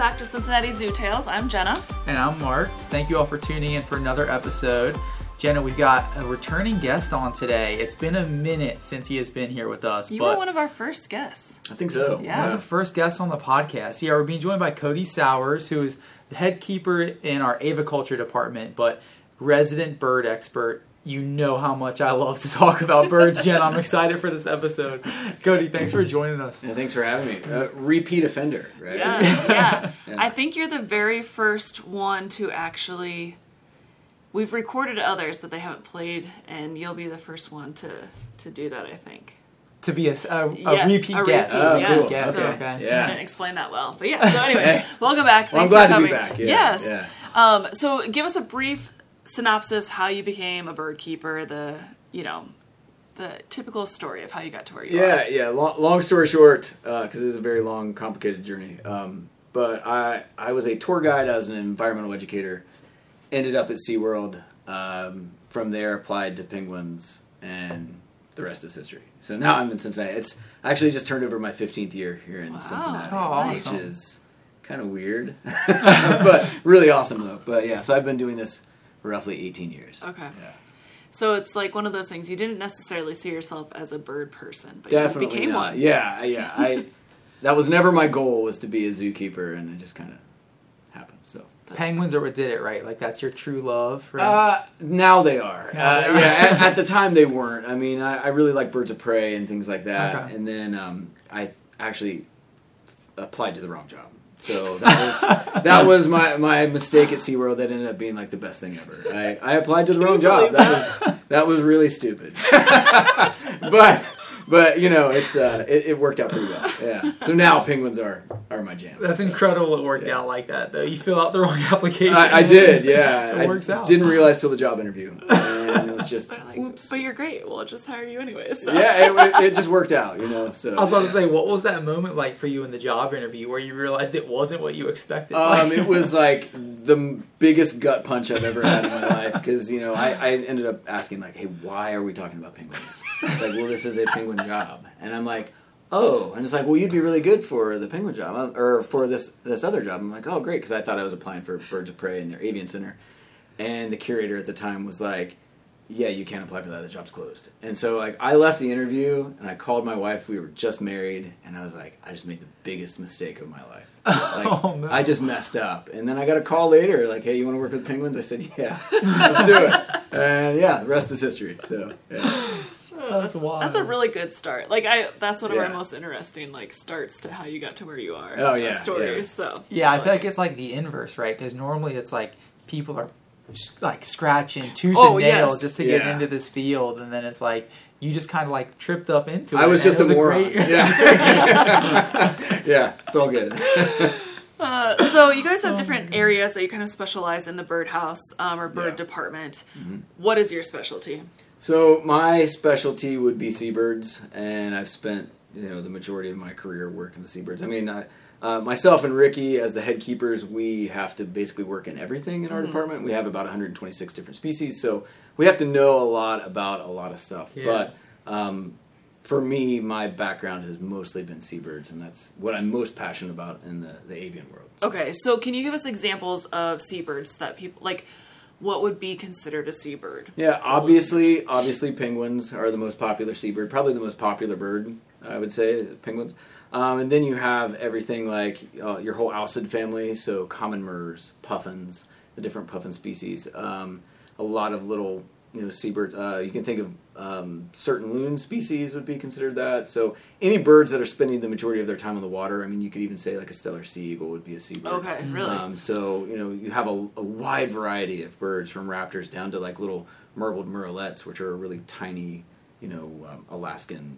back to Cincinnati Zoo Tales. I'm Jenna. And I'm Mark. Thank you all for tuning in for another episode. Jenna, we've got a returning guest on today. It's been a minute since he has been here with us. You but were one of our first guests. I think so. Yeah. one of the first guests on the podcast. Yeah, we're being joined by Cody Sowers, who is the head keeper in our aviculture department, but resident bird expert. You know how much I love to talk about birds, Jen. I'm excited for this episode. Cody, thanks for joining us. Yeah, thanks for having me. Uh, repeat offender, right? Yes, yeah. Yeah. I think you're the very first one to actually. We've recorded others that they haven't played, and you'll be the first one to to do that. I think. To be a, a, a Yes, repeat a guest. repeat, Oh, yes. cool. Guest, So- okay. Yeah. I didn't explain that well, but yeah. So, anyways, welcome back. Well, I'm glad for to be back. Yeah, yes. yeah. Um, so, give us a brief synopsis how you became a bird keeper. The you know, the typical story of how you got to where you Yeah, are. yeah. Long, long story short, because it's a very long, complicated journey. Um, but I, I was a tour guide. I was an environmental educator. Ended up at SeaWorld. Um, from there, applied to penguins, and the rest is history. So now I'm in Cincinnati. It's I actually just turned over my 15th year here in Wow. Cincinnati, Oh, which awesome. is kind of weird, but really awesome though. But yeah, so I've been doing this for roughly 18 years. Okay. Yeah. So it's like one of those things you didn't necessarily see yourself as a bird person, but Definitely you became not. one. Yeah, yeah. I that was never my goal was to be a zookeeper, and it just kind of happened. So Penguins are what did it, right? Like that's your true love, right? uh, now they are. Now uh, they are. yeah, at, at the time they weren't. I mean, I, I really like birds of prey and things like that, Okay. and then um, I actually applied to the wrong job. So that was that was my, my mistake at SeaWorld that ended up being like the best thing ever. I, I applied to the wrong job. That was that was really stupid. but but you know, it's uh, it, it worked out pretty well. Yeah. So now penguins are are my jam. That's incredible. It worked Yeah. out like that, though. You fill out the wrong application. I, I did, yeah. It I works out. Didn't realize till the job interview, and it was just like, oops. but you're great. We'll just hire you anyways. So. Yeah, it, it, it just worked out, you know. So I was about to say, what was that moment like for you in the job interview where you realized it wasn't what you expected? Um, it was like the biggest gut punch I've ever had in my life because you know I, I ended up asking like, hey, why are we talking about penguins? It's like, well, this is a penguin job, and I'm like, oh, and it's like, well, you'd be really good for the penguin job uh, or for this this other job. I'm like, oh, great, because I thought I was applying for Birds of Prey in their avian center, and the curator at the time was like. Yeah, you can't apply for that. The job's closed. And so, like, I left the interview and I called my wife. We were just married, and I was like, I just made the biggest mistake of my life. Like, Oh, no. I just messed up. And then I got a call later, like, hey, you want to work with penguins? I said, yeah, let's do it. And yeah, the rest is history. So, yeah. Oh, that's wild. That's a really good start. Like I, that's one of our most interesting like starts to how you got to where you are. Oh, yeah, stories. yeah. So yeah. I feel like it's like the inverse, right? Because normally it's like people are s- like scratching tooth Oh, and nail yes. just to get Yeah. into this field, and then it's like you just kind of like tripped up into it. I was just it a moron. great- Yeah. yeah, it's all good. Uh, so you guys have different areas that you kind of specialize in the birdhouse um, or bird Yeah. Mm-hmm. department. What is your specialty? So my specialty would be seabirds, and I've spent you know the majority of my career working the seabirds. I mean, I, uh, myself and Ricky, as the head keepers, we have to basically work in everything in our department. We have about 126 different species, so we have to know a lot about a lot of stuff. Yeah. But um, for me, my background has mostly been seabirds, and that's what I'm most passionate about in the, the avian world. So- Okay, so can you give us examples of seabirds that people like? What would be considered a seabird? Yeah, obviously, obviously, penguins are the most popular seabird, probably the most popular bird. I would say penguins, um, and then you have everything like uh, your whole alcid family, so common murres, puffins, the different puffin species, um, a lot of little you know seabirds. Uh, you can think of um, certain loon species would be considered that. So any birds that are spending the majority of their time on the water. I mean, you could even say like a Steller sea eagle would be a seabird. Okay, really? Um, so you know you have a, a wide variety of birds from raptors down to like little marbled murrelets, which are really tiny, you know, um, Alaskan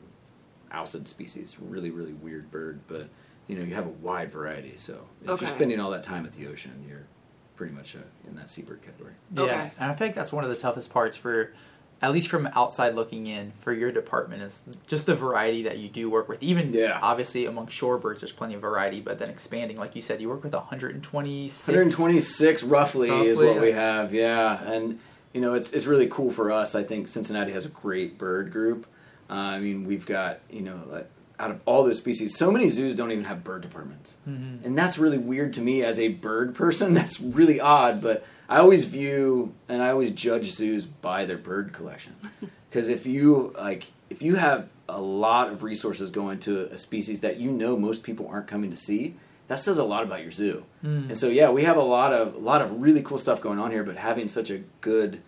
alcid species. Really, really weird bird, but you know you have a wide variety. So if Okay. you're spending all that time at the ocean, you're pretty much uh, in that seabird category. Yeah, Okay. and I think that's one of the toughest parts for, at least from outside looking in, for your department is just the variety that you do work with. Even Yeah. obviously among shorebirds, there's plenty of variety, but then expanding, like you said, you work with 126. 126 roughly, is Roughly, what we have. Yeah, and you know it's it's really cool for us. I think Cincinnati has a great bird group. Uh, I mean, we've got you know like out of all those species, so many zoos don't even have bird departments, Mm-hmm. and that's really weird to me as a bird person. That's really odd, but I always view and I always judge zoos by their bird collection. Because if you like, if you have a lot of resources going to a species that you know most people aren't coming to see, that says a lot about your zoo. Mm. And so, yeah, we have a lot of a lot of really cool stuff going on here. But having such a good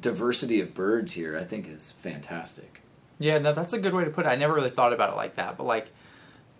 diversity of birds here, I think, is fantastic. Yeah, no, that's a good way to put it. I never really thought about it like that, but like,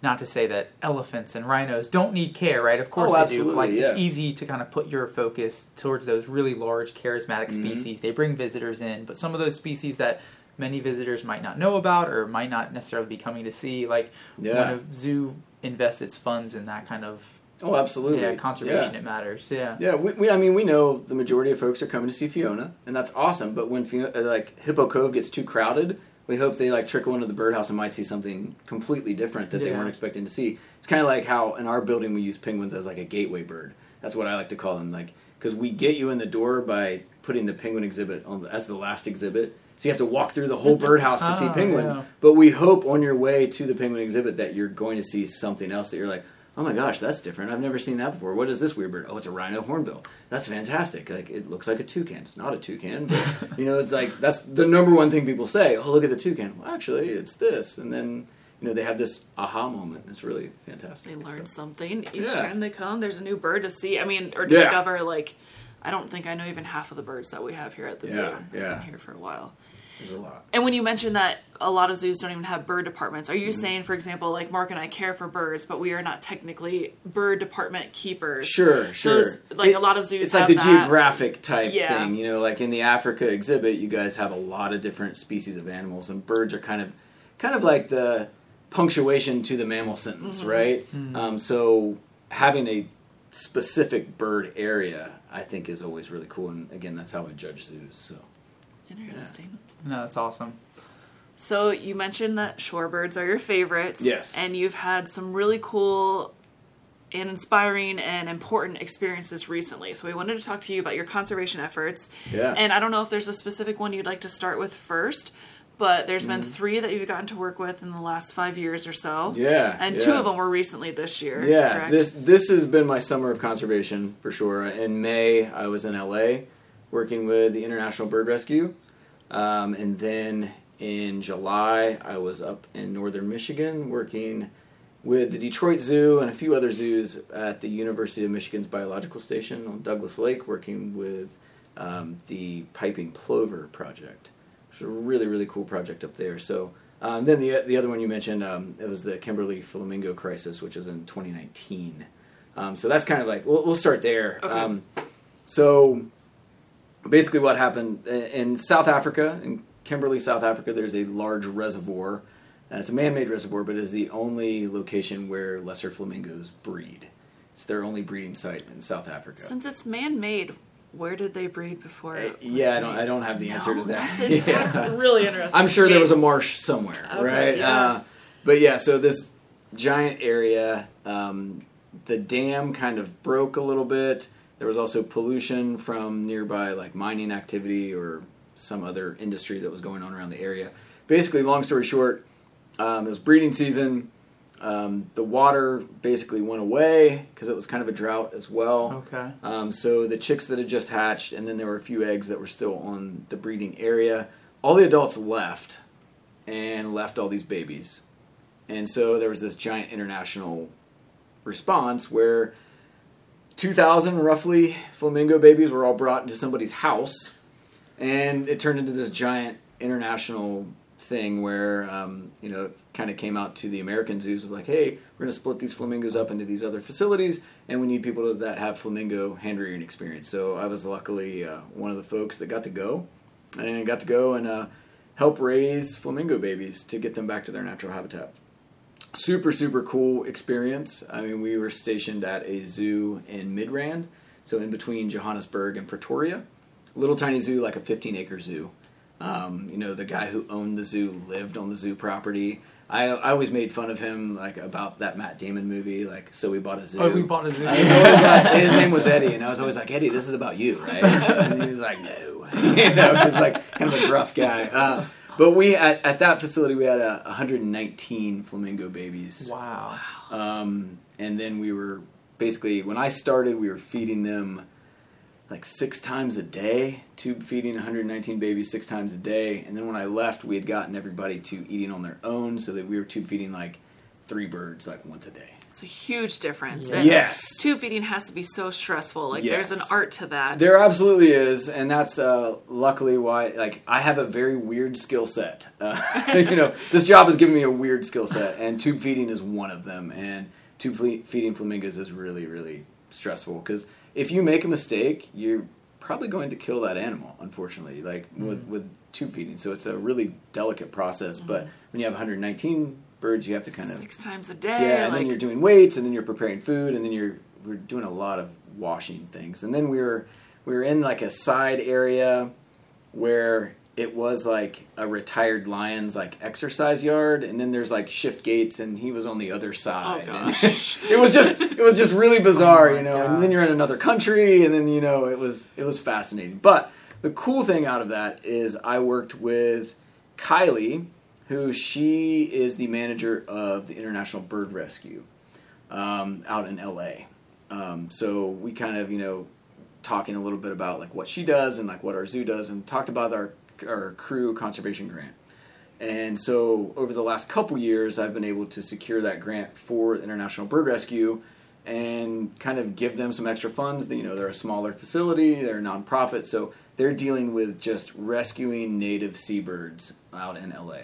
not to say that elephants and rhinos don't need care, right? Of course Oh, they do. But like, yeah. it's easy to kind of put your focus towards those really large, charismatic Mhm. species. They bring visitors in, but some of those species that many visitors might not know about or might not necessarily be coming to see, like Yeah. when a zoo invests its funds in that kind of Oh, absolutely. yeah conservation, Yeah. it matters. Yeah. Yeah, we, we, I mean, we know the majority of folks are coming to see Fiona, and that's awesome. But when Fiona, like Hippo Cove gets too crowded, we hope they like trickle into the birdhouse and might see something completely different that they weren't expecting to see. It's kind of like how in our building we use penguins as like a gateway bird. That's what I like to call them, like because we get you in the door by putting the penguin exhibit on the, as the last exhibit. So you have to walk through the whole birdhouse to see Ah, penguins. yeah. But we hope on your way to the penguin exhibit that you're going to see something else that you're like, oh my gosh, that's different. I've never seen that before. What is this weird bird? Oh, it's a rhino hornbill. That's fantastic. Like it looks like a toucan. It's not a toucan, but you know, it's like that's the number one thing people say. Oh, look at the toucan. Well, actually, it's this, and then you know they have this aha moment. It's really fantastic. They learn So- something each Yeah. time they come. There's a new bird to see. I mean, or Yeah. discover. Like, I don't think I know even half of the birds that we have here at the zoo. Yeah, I've yeah. been here for a while. There's a lot. And when you mentioned that a lot of zoos don't even have bird departments, are you Mm-hmm. saying, for example, like Mark and I care for birds, but we are not technically bird department keepers? Sure, So sure. it's- like It- a lot of zoos It's like the that. geographic type Yeah. thing, you know. Like in the Africa exhibit, you guys have a lot of different species of animals, and birds are kind of, kind of like the punctuation to the mammal sentence, Mm-hmm. right? Um, so having a specific bird area, I think, is always really cool. And again, that's how I judge zoos. So Interesting. No, that's awesome. So you mentioned that shorebirds are your favorites. Yes. And you've had some really cool and inspiring and important experiences recently. So we wanted to talk to you about your conservation efforts. Yeah. And I don't know if there's a specific one you'd like to start with first, but there's been Mm-hmm. three that you've gotten to work with in the last five years or so. Yeah, And two of them were recently this year. Yeah, correct? this this has been my summer of conservation for sure. In May, I was in LA working with the International Bird Rescue, um, and then in July, I was up in northern Michigan working with the Detroit Zoo and a few other zoos at the University of Michigan's Biological Station on Douglas Lake, working with um, the Piping Plover Project, which is a really really cool project up there. So. Um, then the the other one you mentioned, um, it was the Kimberley Flamingo crisis, which was in 2019. Um, so that's kind of like we'll, we'll start there. Okay. Um, so basically, what happened in South Africa, in Kimberley, South Africa, there's a large reservoir. And it's a man-made reservoir, but it is the only location where lesser flamingos breed. It's their only breeding site in South Africa. Since it's man made, where did they breed before? Uh, was yeah, I don't. I don't have the answer No, to that. That's. Yeah. that's really interesting. I'm sure there was a marsh somewhere, Okay, right? yeah. Uh, but yeah, so this giant area, um, the dam kind of broke a little bit. There was also pollution from nearby, like mining activity or some other industry that was going on around the area. Basically, long story short, um, it was breeding season. Um, the water basically went away because it was kind of a drought as well. Okay. Um, so the chicks that had just hatched, and then there were a few eggs that were still on the breeding area. All the adults left and left all these babies. And so there was this giant international response where 2,000 roughly flamingo babies were all brought into somebody's house. And it turned into this giant international thing where, um, you know, kind of came out to the American zoos of like, hey, we're going to split these flamingos up into these other facilities, and we need people that have flamingo hand rearing experience. So I was luckily uh, one of the folks that got to go, and got to go and uh, help raise flamingo babies to get them back to their natural habitat. Super, super cool experience. I mean, we were stationed at a zoo in Midrand, so in between Johannesburg and Pretoria. Little tiny zoo, like a 15 acre zoo. Um, you know, the guy who owned the zoo lived on the zoo property. I, I always made fun of him like about that Matt Damon movie, like so we bought a zoo. Oh, we bought a zoo. Like, his name was Eddie, and I was always like, Eddie, this is about you, right? And he was like, no, you know, he was like kind of a gruff guy. Uh, But we at, at that facility we had a 119 flamingo babies. Wow. Um, and then we were basically when I started, we were feeding them like six times a day, tube feeding 119 babies six times a day. And then when I left, we had gotten everybody to eating on their own, so that we were tube feeding like three birds like once a day. It's a huge difference. And Yes. Tube feeding has to be so stressful. Like Yes. there's an art to that. There absolutely is, and that's uh, luckily why. Like, I have a very weird skill set. Uh, you know, this job has given me a weird skill set, and tube feeding is one of them. And tube fle- feeding flamingos is really, really stressful because if you make a mistake, you're probably going to kill that animal. Unfortunately, like with with tube feeding, so it's a really delicate process. But when you have 119 birds, you have to kind of Six times a day. yeah, and like, then you're doing weights, and then you're preparing food, and then you're we're doing a lot of washing things, and then we were we were in like a side area where it was like a retired lion's like exercise yard, and then there's like shift gates, and he was on the other oh, side. Oh, gosh. it was just it was just really oh, bizarre, Oh you know. gosh. And then you're in another country, and then you know it was it was fascinating. But the cool thing out of that is I worked with Kylie, who she is the manager of the International Bird Rescue um, out in LA. Um, so we kind of you know talking a little bit about like what she does and like what our zoo does, and talked about our our CREW conservation grant. And so over the last couple years, I've been able to secure that grant for International Bird Rescue and kind of give them some extra funds. You know, they're a smaller facility, they're a nonprofit, so they're dealing with just rescuing native seabirds out in LA.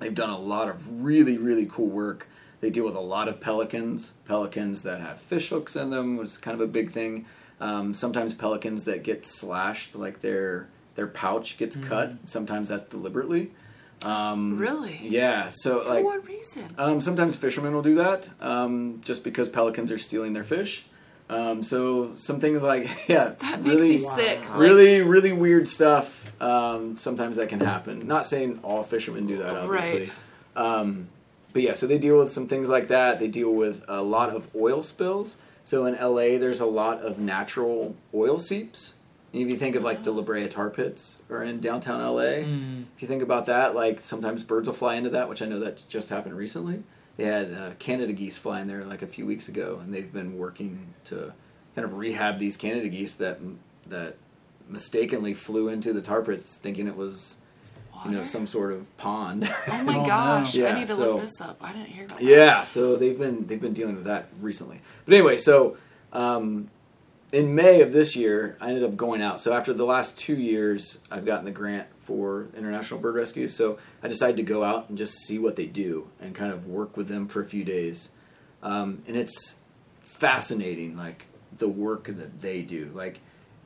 They've done a lot of really, really cool work. They deal with a lot of pelicans, pelicans that have fish hooks in them, which is kind of a big thing. Um, sometimes pelicans that get slashed, like their their pouch gets cut. Sometimes that's deliberately. Um, Really? Yeah. So For like, what reason? um, sometimes fishermen will do that, um, just because pelicans are stealing their fish. Um, so some things like yeah, That really, makes me Wow. sick. Like, really, really weird stuff. Um, sometimes that can happen. Not saying all fishermen do that, obviously. Um, but yeah, so they deal with some things like that. They deal with a lot of oil spills. So in LA, there's a lot of natural oil seeps. If you think of like the La Brea tar pits or in downtown LA, Mm. if you think about that, like sometimes birds will fly into that, which I know that just happened recently. They had uh, Canada geese flying there like a few weeks ago, and they've been working to kind of rehab these Canada geese that that mistakenly flew into the tar pits, thinking it was you know some sort of pond. Oh my gosh! Yeah, I need to so- look this up. I didn't hear about that. Yeah, so they've been they've been dealing with that recently. But anyway, so um, in May of this year, I ended up going out. So after the last two years, I've gotten the grant for International Bird Rescue. So I decided to go out and just see what they do and kind of work with them for a few days. Um, and it's fascinating, like the work that they do. Like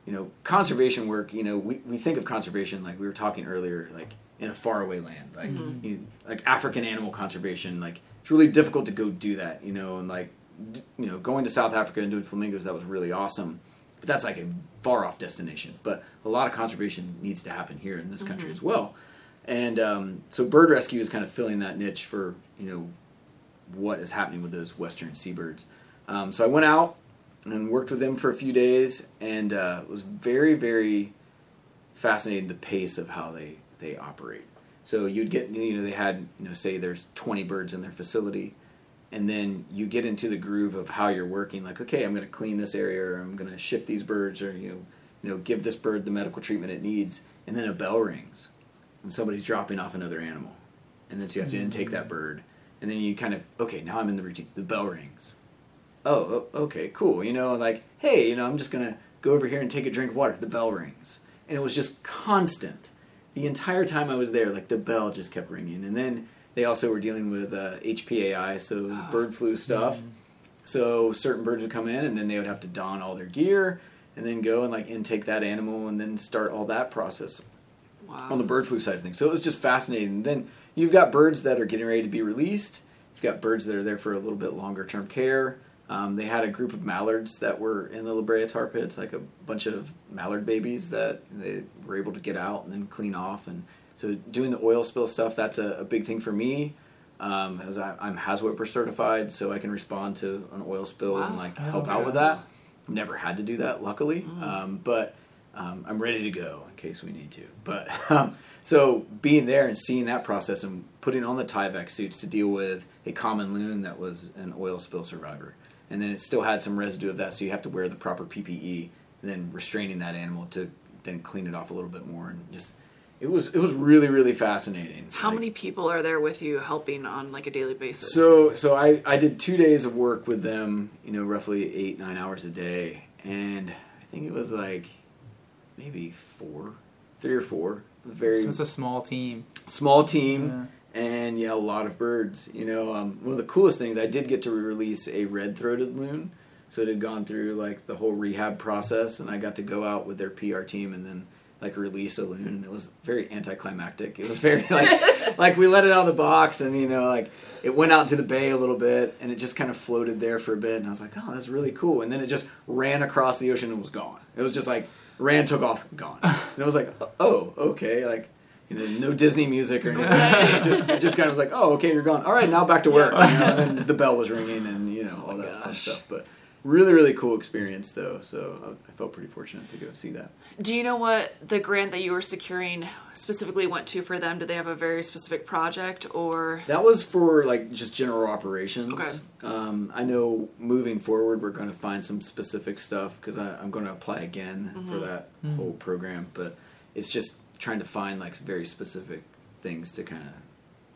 you know, conservation work. You know, we we think of conservation like we were talking earlier, like in a faraway land, like you, like African animal conservation. Like it's really difficult to go do that, you know, and like d- you know, going to South Africa and doing flamingos that was really awesome. But that's like a far off destination. But a lot of conservation needs to happen here in this country as well. And um, so bird rescue is kind of filling that niche for you know what is happening with those western seabirds. Um, so I went out and worked with them for a few days, and uh, it was very, very fascinating the pace of how they they operate. So you'd get you know they had you know say there's 20 birds in their facility, and then you get into the groove of how you're working. Like okay, I'm going to clean this area, or I'm going to shift these birds, or you know you know give this bird the medical treatment it needs, and then a bell rings, and somebody's dropping off another animal, and then so you have to mm-hmm. intake that bird, and then you kind of okay now I'm in the routine. The bell rings. Oh, okay, cool. You know, like hey, you know, I'm just gonna go over here and take a drink of water. The bell rings, and it was just constant the entire time I was there. Like the bell just kept ringing, and then they also were dealing with uh, HPAI, so bird flu stuff. So certain birds would come in, and then they would have to don all their gear, and then go and like intake that animal, and then start all that process Wow. on the bird flu side of things. So it was just fascinating. Then you've got birds that are getting ready to be released. You've got birds that are there for a little bit longer term care. Um, they had a group of mallards that were in the La Brea tar pits, like a bunch of mallard babies that they were able to get out and then clean off. And so doing the oil spill stuff, that's a, a big thing for me. Um, as I, I'm HAZWOPER certified, so I can respond to an oil spill and Wow. like Oh, help out with yeah. that. Never had to do that, luckily. Um, but um, I'm ready to go in case we need to. But um, so being there and seeing that process and putting on the Tyvek suits to deal with a common loon that was an oil spill survivor, and then it still had some residue of that, so you have to wear the proper PPE, and then restraining that animal to then clean it off a little bit more, and just it was it was really really fascinating. How Like, many people are there with you helping on like a daily basis? So so I I did two days of work with them, you know, roughly eight nine hours a day, and I think it was like maybe four, three or four. Very So it's a small team. small team, and yeah, a lot of birds. You know, um, one of the coolest things I did get to release a red-throated loon, so it had gone through like the whole rehab process, and I got to go out with their PR team and then like release a loon. It was very anticlimactic. It was very like like we let it out of the box, and you know like it went out to the bay a little bit, and it just kind of floated there for a bit, and I was like, oh, that's really cool. And then it just ran across the ocean and was gone. It was just like ran, took off, gone. And it was like, oh, okay, like you know, no Disney music or anything. It just it just kind of was like, oh, okay, you're gone. All right, now back to work. You know, and then the bell was ringing, and you know all oh that fun gosh. stuff. But really, really cool experience though. So I felt pretty fortunate to go see that. Do you know what the grant that you were securing specifically went to for them? Did they have a very specific project or? That was for like just general operations. Okay. Um, I know moving forward, we're going to find some specific stuff because I'm going to apply again for that whole program. But it's just trying to find like very specific things to kind of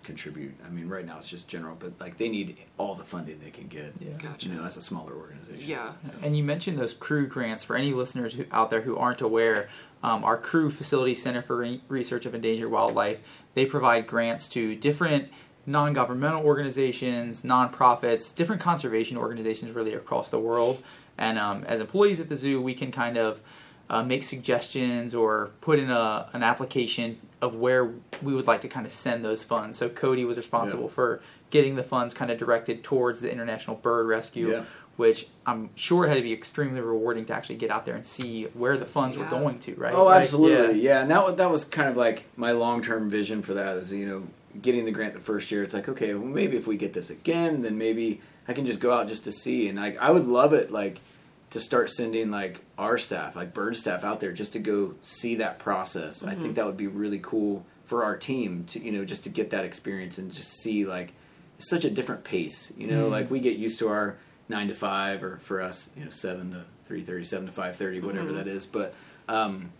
contribute. I mean, right now it's just general, but like they need all the funding they can get. Yeah. Gotcha. You know, as a smaller organization. Yeah. And you mentioned those CREW grants. For any listeners who, out there who aren't aware, um, our CREW Facility Center for Re- Research of Endangered Wildlife they provide grants to different non-governmental organizations, nonprofits, different conservation organizations really across the world. And um, as employees at the zoo, we can kind of uh, make suggestions or put in a, an application of where we would like to kind of send those funds. So Cody was responsible Yeah. for getting the funds kind of directed towards the International Bird Rescue Yeah. which I'm sure had to be extremely rewarding to actually get out there and see where the funds were going to, right? Oh, Like, absolutely. yeah. Yeah. and that was, that was kind of like my long term vision for that is you know getting the grant the first year. It's like okay, well maybe if we get this again, then maybe I can just go out just to see. And like I would love it like to start sending like our staff, like bird staff, out there just to go see that process. I think mm-hmm. that would be really cool for our team to you know just to get that experience and just see like it's such a different pace. You know, mm-hmm. like we get used to our nine to five, or for us, you know, seven to three thirty, seven to five thirty, whatever mm-hmm. that is. But um,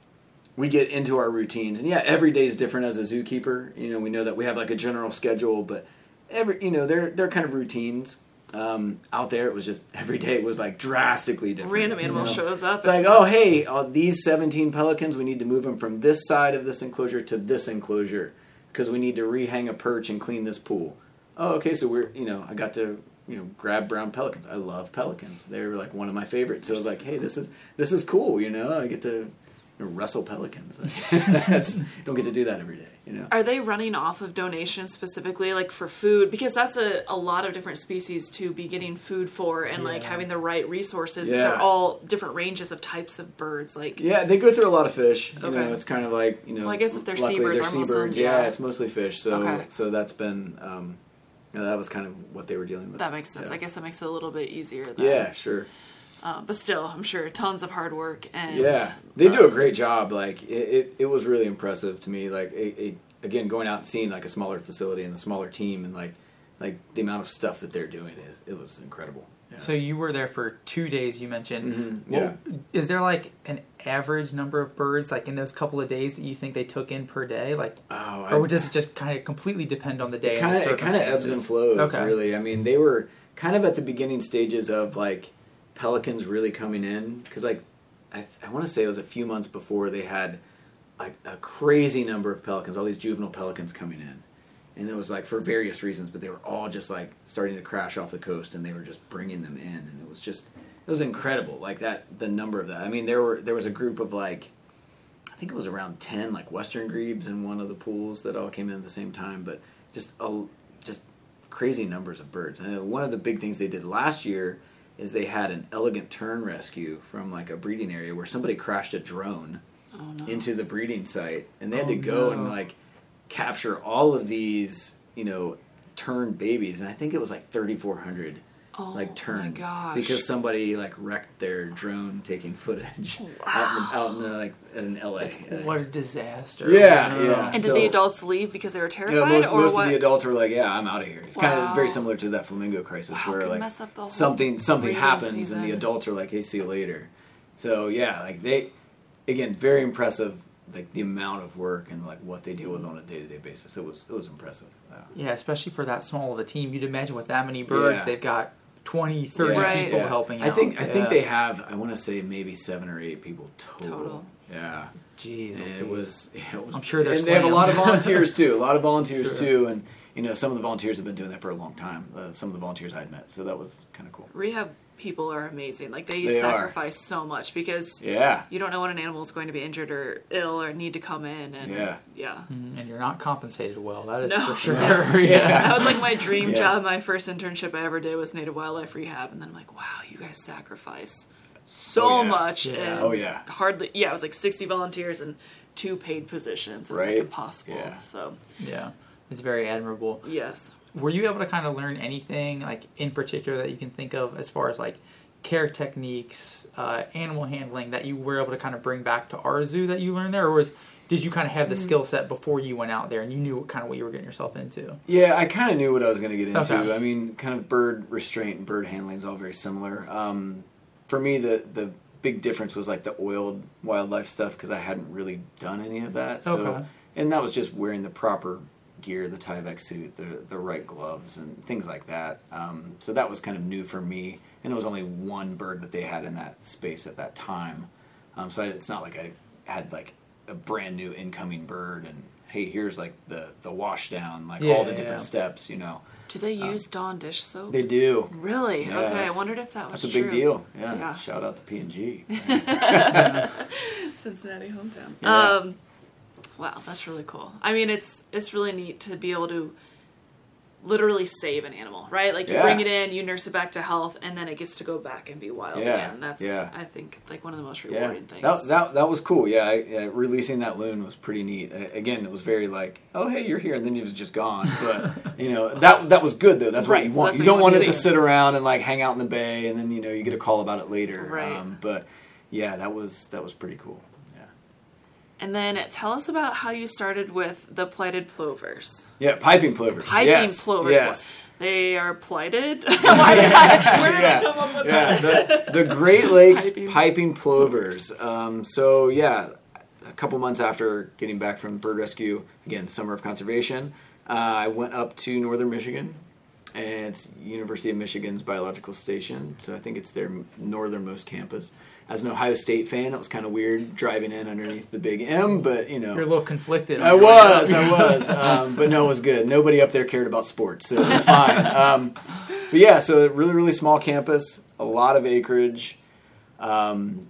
we get into our routines, and yeah, every day is different as a zookeeper. You know, we know that we have like a general schedule, but every you know, they're they're kind of routines. Um, out there, it was just every day it was like drastically different. Random you animal know? shows up. It's like, oh, hey, uh, these 17 pelicans, we need to move them from this side of this enclosure to this enclosure because we need to rehang a perch and clean this pool. Oh, okay, so we're, you know, I got to, you know, grab brown pelicans. I love pelicans. They're like one of my favorites. So I was like, hey, this is this is cool, you know. I get to you know, wrestle pelicans. That's don't get to do that every day, you know. Are they running off of donations specifically, like for food? Because that's a, a lot of different species to be getting food for and like having the right resources. Yeah. They're all different ranges of types of birds. Like, Yeah, they go through a lot of fish. You Okay. know, it's kind of like you know. Well, I guess if they're seabirds, they're are most of them- seabirds. Yeah, yeah. it's mostly fish. So Okay. so that's been um, you know, that was kind of what they were dealing with. that makes sense. Yeah. I guess that makes it a little bit easier. Then. Yeah, sure. Uh, but still, I'm sure tons of hard work and Yeah, they do a um, great job. Like it, it, it was really impressive to me. Like it, it, again, going out and seeing like a smaller facility and a smaller team, and like like the amount of stuff that they're doing is it was incredible. Yeah. So you were there for two days. You mentioned. Mhm, Well, Is there like an average number of birds, like in those couple of days that you think they took in per day, like, oh, I, or does it just kind of completely depend on the day? it kind of it kind of ebbs and flows. Okay. Really, I mean, they were kind of at the beginning stages of like pelicans really coming in because like I, I want to say it was a few months before they had like a crazy number of pelicans, all these juvenile pelicans coming in. And it was like for various reasons, but they were all just like starting to crash off the coast, and they were just bringing them in, and it was just it was incredible. Like that, the number of that. I mean, there were there was a group of like I think it was around ten like western grebes in one of the pools that all came in at the same time, but just a just crazy numbers of birds. And uh, one of the big things they did last year is they had an elegant tern rescue from like a breeding area where somebody crashed a drone Oh, no. into the breeding site, and they had to Oh, go no. and like capture all of these, you know, tern babies, and I think it was like thirty four hundred Oh, like terns because somebody like wrecked their drone taking footage out in, out in the, like in LA. Uh, what a disaster. Yeah, yeah. And did the adults leave because they were terrified, Yeah, most, or most what? of the adults were like, "Yeah, I'm out of here." It's kind of very similar to that flamingo crisis, Wow, where like mess up the whole something something happens and the adults are like, "Hey, see you later." So yeah, like they, again, very impressive. Like the amount of work and like what they deal with on a day to day basis. It was it was impressive. Yeah. Yeah, especially for that small of a team. You'd imagine with that many birds, Yeah. they've got 20, 30 Yeah, Right. people yeah. helping out. I think I think they have. I want to say maybe seven or eight people total. Total. Yeah. Jeez, oh, it was, it was. I'm sure they're And they have a lot of volunteers too. A lot of volunteers Sure. too, and you know some of the volunteers have been doing that for a long time. Uh, some of the volunteers I'd met, so that was kind of cool. Rehab people are amazing. Like they, They are. sacrifice so much because Yeah. you don't know when an animal is going to be injured or ill or need to come in. And Yeah. yeah. and you're not compensated well. That is No. for sure. Yeah. yeah. That was like my dream Yeah. job. My first internship I ever did was native wildlife rehab, and then I'm like, wow, you guys sacrifice so Oh, yeah. much. Yeah. And Oh, yeah. hardly. Yeah, it was like 60 volunteers and two paid positions. It's like Right. impossible. Yeah. So Yeah. It's very admirable. yes, Were you able to kind of learn anything, like in particular, that you can think of as far as like care techniques, uh, animal handling that you were able to kind of bring back to our zoo that you learned there, or was did you kind of have the skill set before you went out there and you knew kind of what you were getting yourself into? Yeah, I kind of knew what I was going to get into. Okay. I mean, kind of bird restraint and bird handling is all very similar. Um, for me, the the big difference was like the oiled wildlife stuff because I hadn't really done any of that. So, Okay. and that was just wearing the proper gear, the Tyvek suit, the the right gloves, and things like that. Um, so that was kind of new for me, and it was only one bird that they had in that space at that time. Um, so I, it's not like I had like a brand new incoming bird and hey, here's like the the wash down, like all the different yeah. steps, you know. do they use Dawn dish soap? They do. really? Yeah, okay, I wondered if that was That's a big deal. Yeah. Yeah. Shout out to P and G. Cincinnati hometown. Yeah. Um, wow, that's really cool. I mean, it's it's really neat to be able to literally save an animal, right? Like you Yeah. bring it in, you nurse it back to health, and then it gets to go back and be wild Yeah, again. That's yeah. I think like one of the most rewarding things. that, that that was cool. Yeah, I, yeah, releasing that loon was pretty neat. Uh, again, it was very like, oh hey, you're here, and then he was just gone. But you know that that was good though. That's what Right, you want. that's You don't want want to it to sit around and like hang out in the bay, and then you know you get a call about it later. Right. Um, but yeah, that was that was pretty cool. And then tell us about how you started with the plighted plovers. Yeah, piping plovers. Piping yes. plovers. Yes. They are plighted. Why did I, where did Yeah. I come up with yeah, that? the, the Great Lakes Piping piping, plovers. Um, so yeah, a couple months after getting back from bird rescue, again summer of conservation, uh, I went up to northern Michigan, and it's University of Michigan's biological station. So I think it's their northernmost campus. As an Ohio State fan, it was kind of weird driving in underneath the big M, but you know, You're a little conflicted. I your way up. was, I was, um, but no, it was good. Nobody up there cared about sports, so it was fine. Um, but yeah, so a really, really small campus, a lot of acreage, um,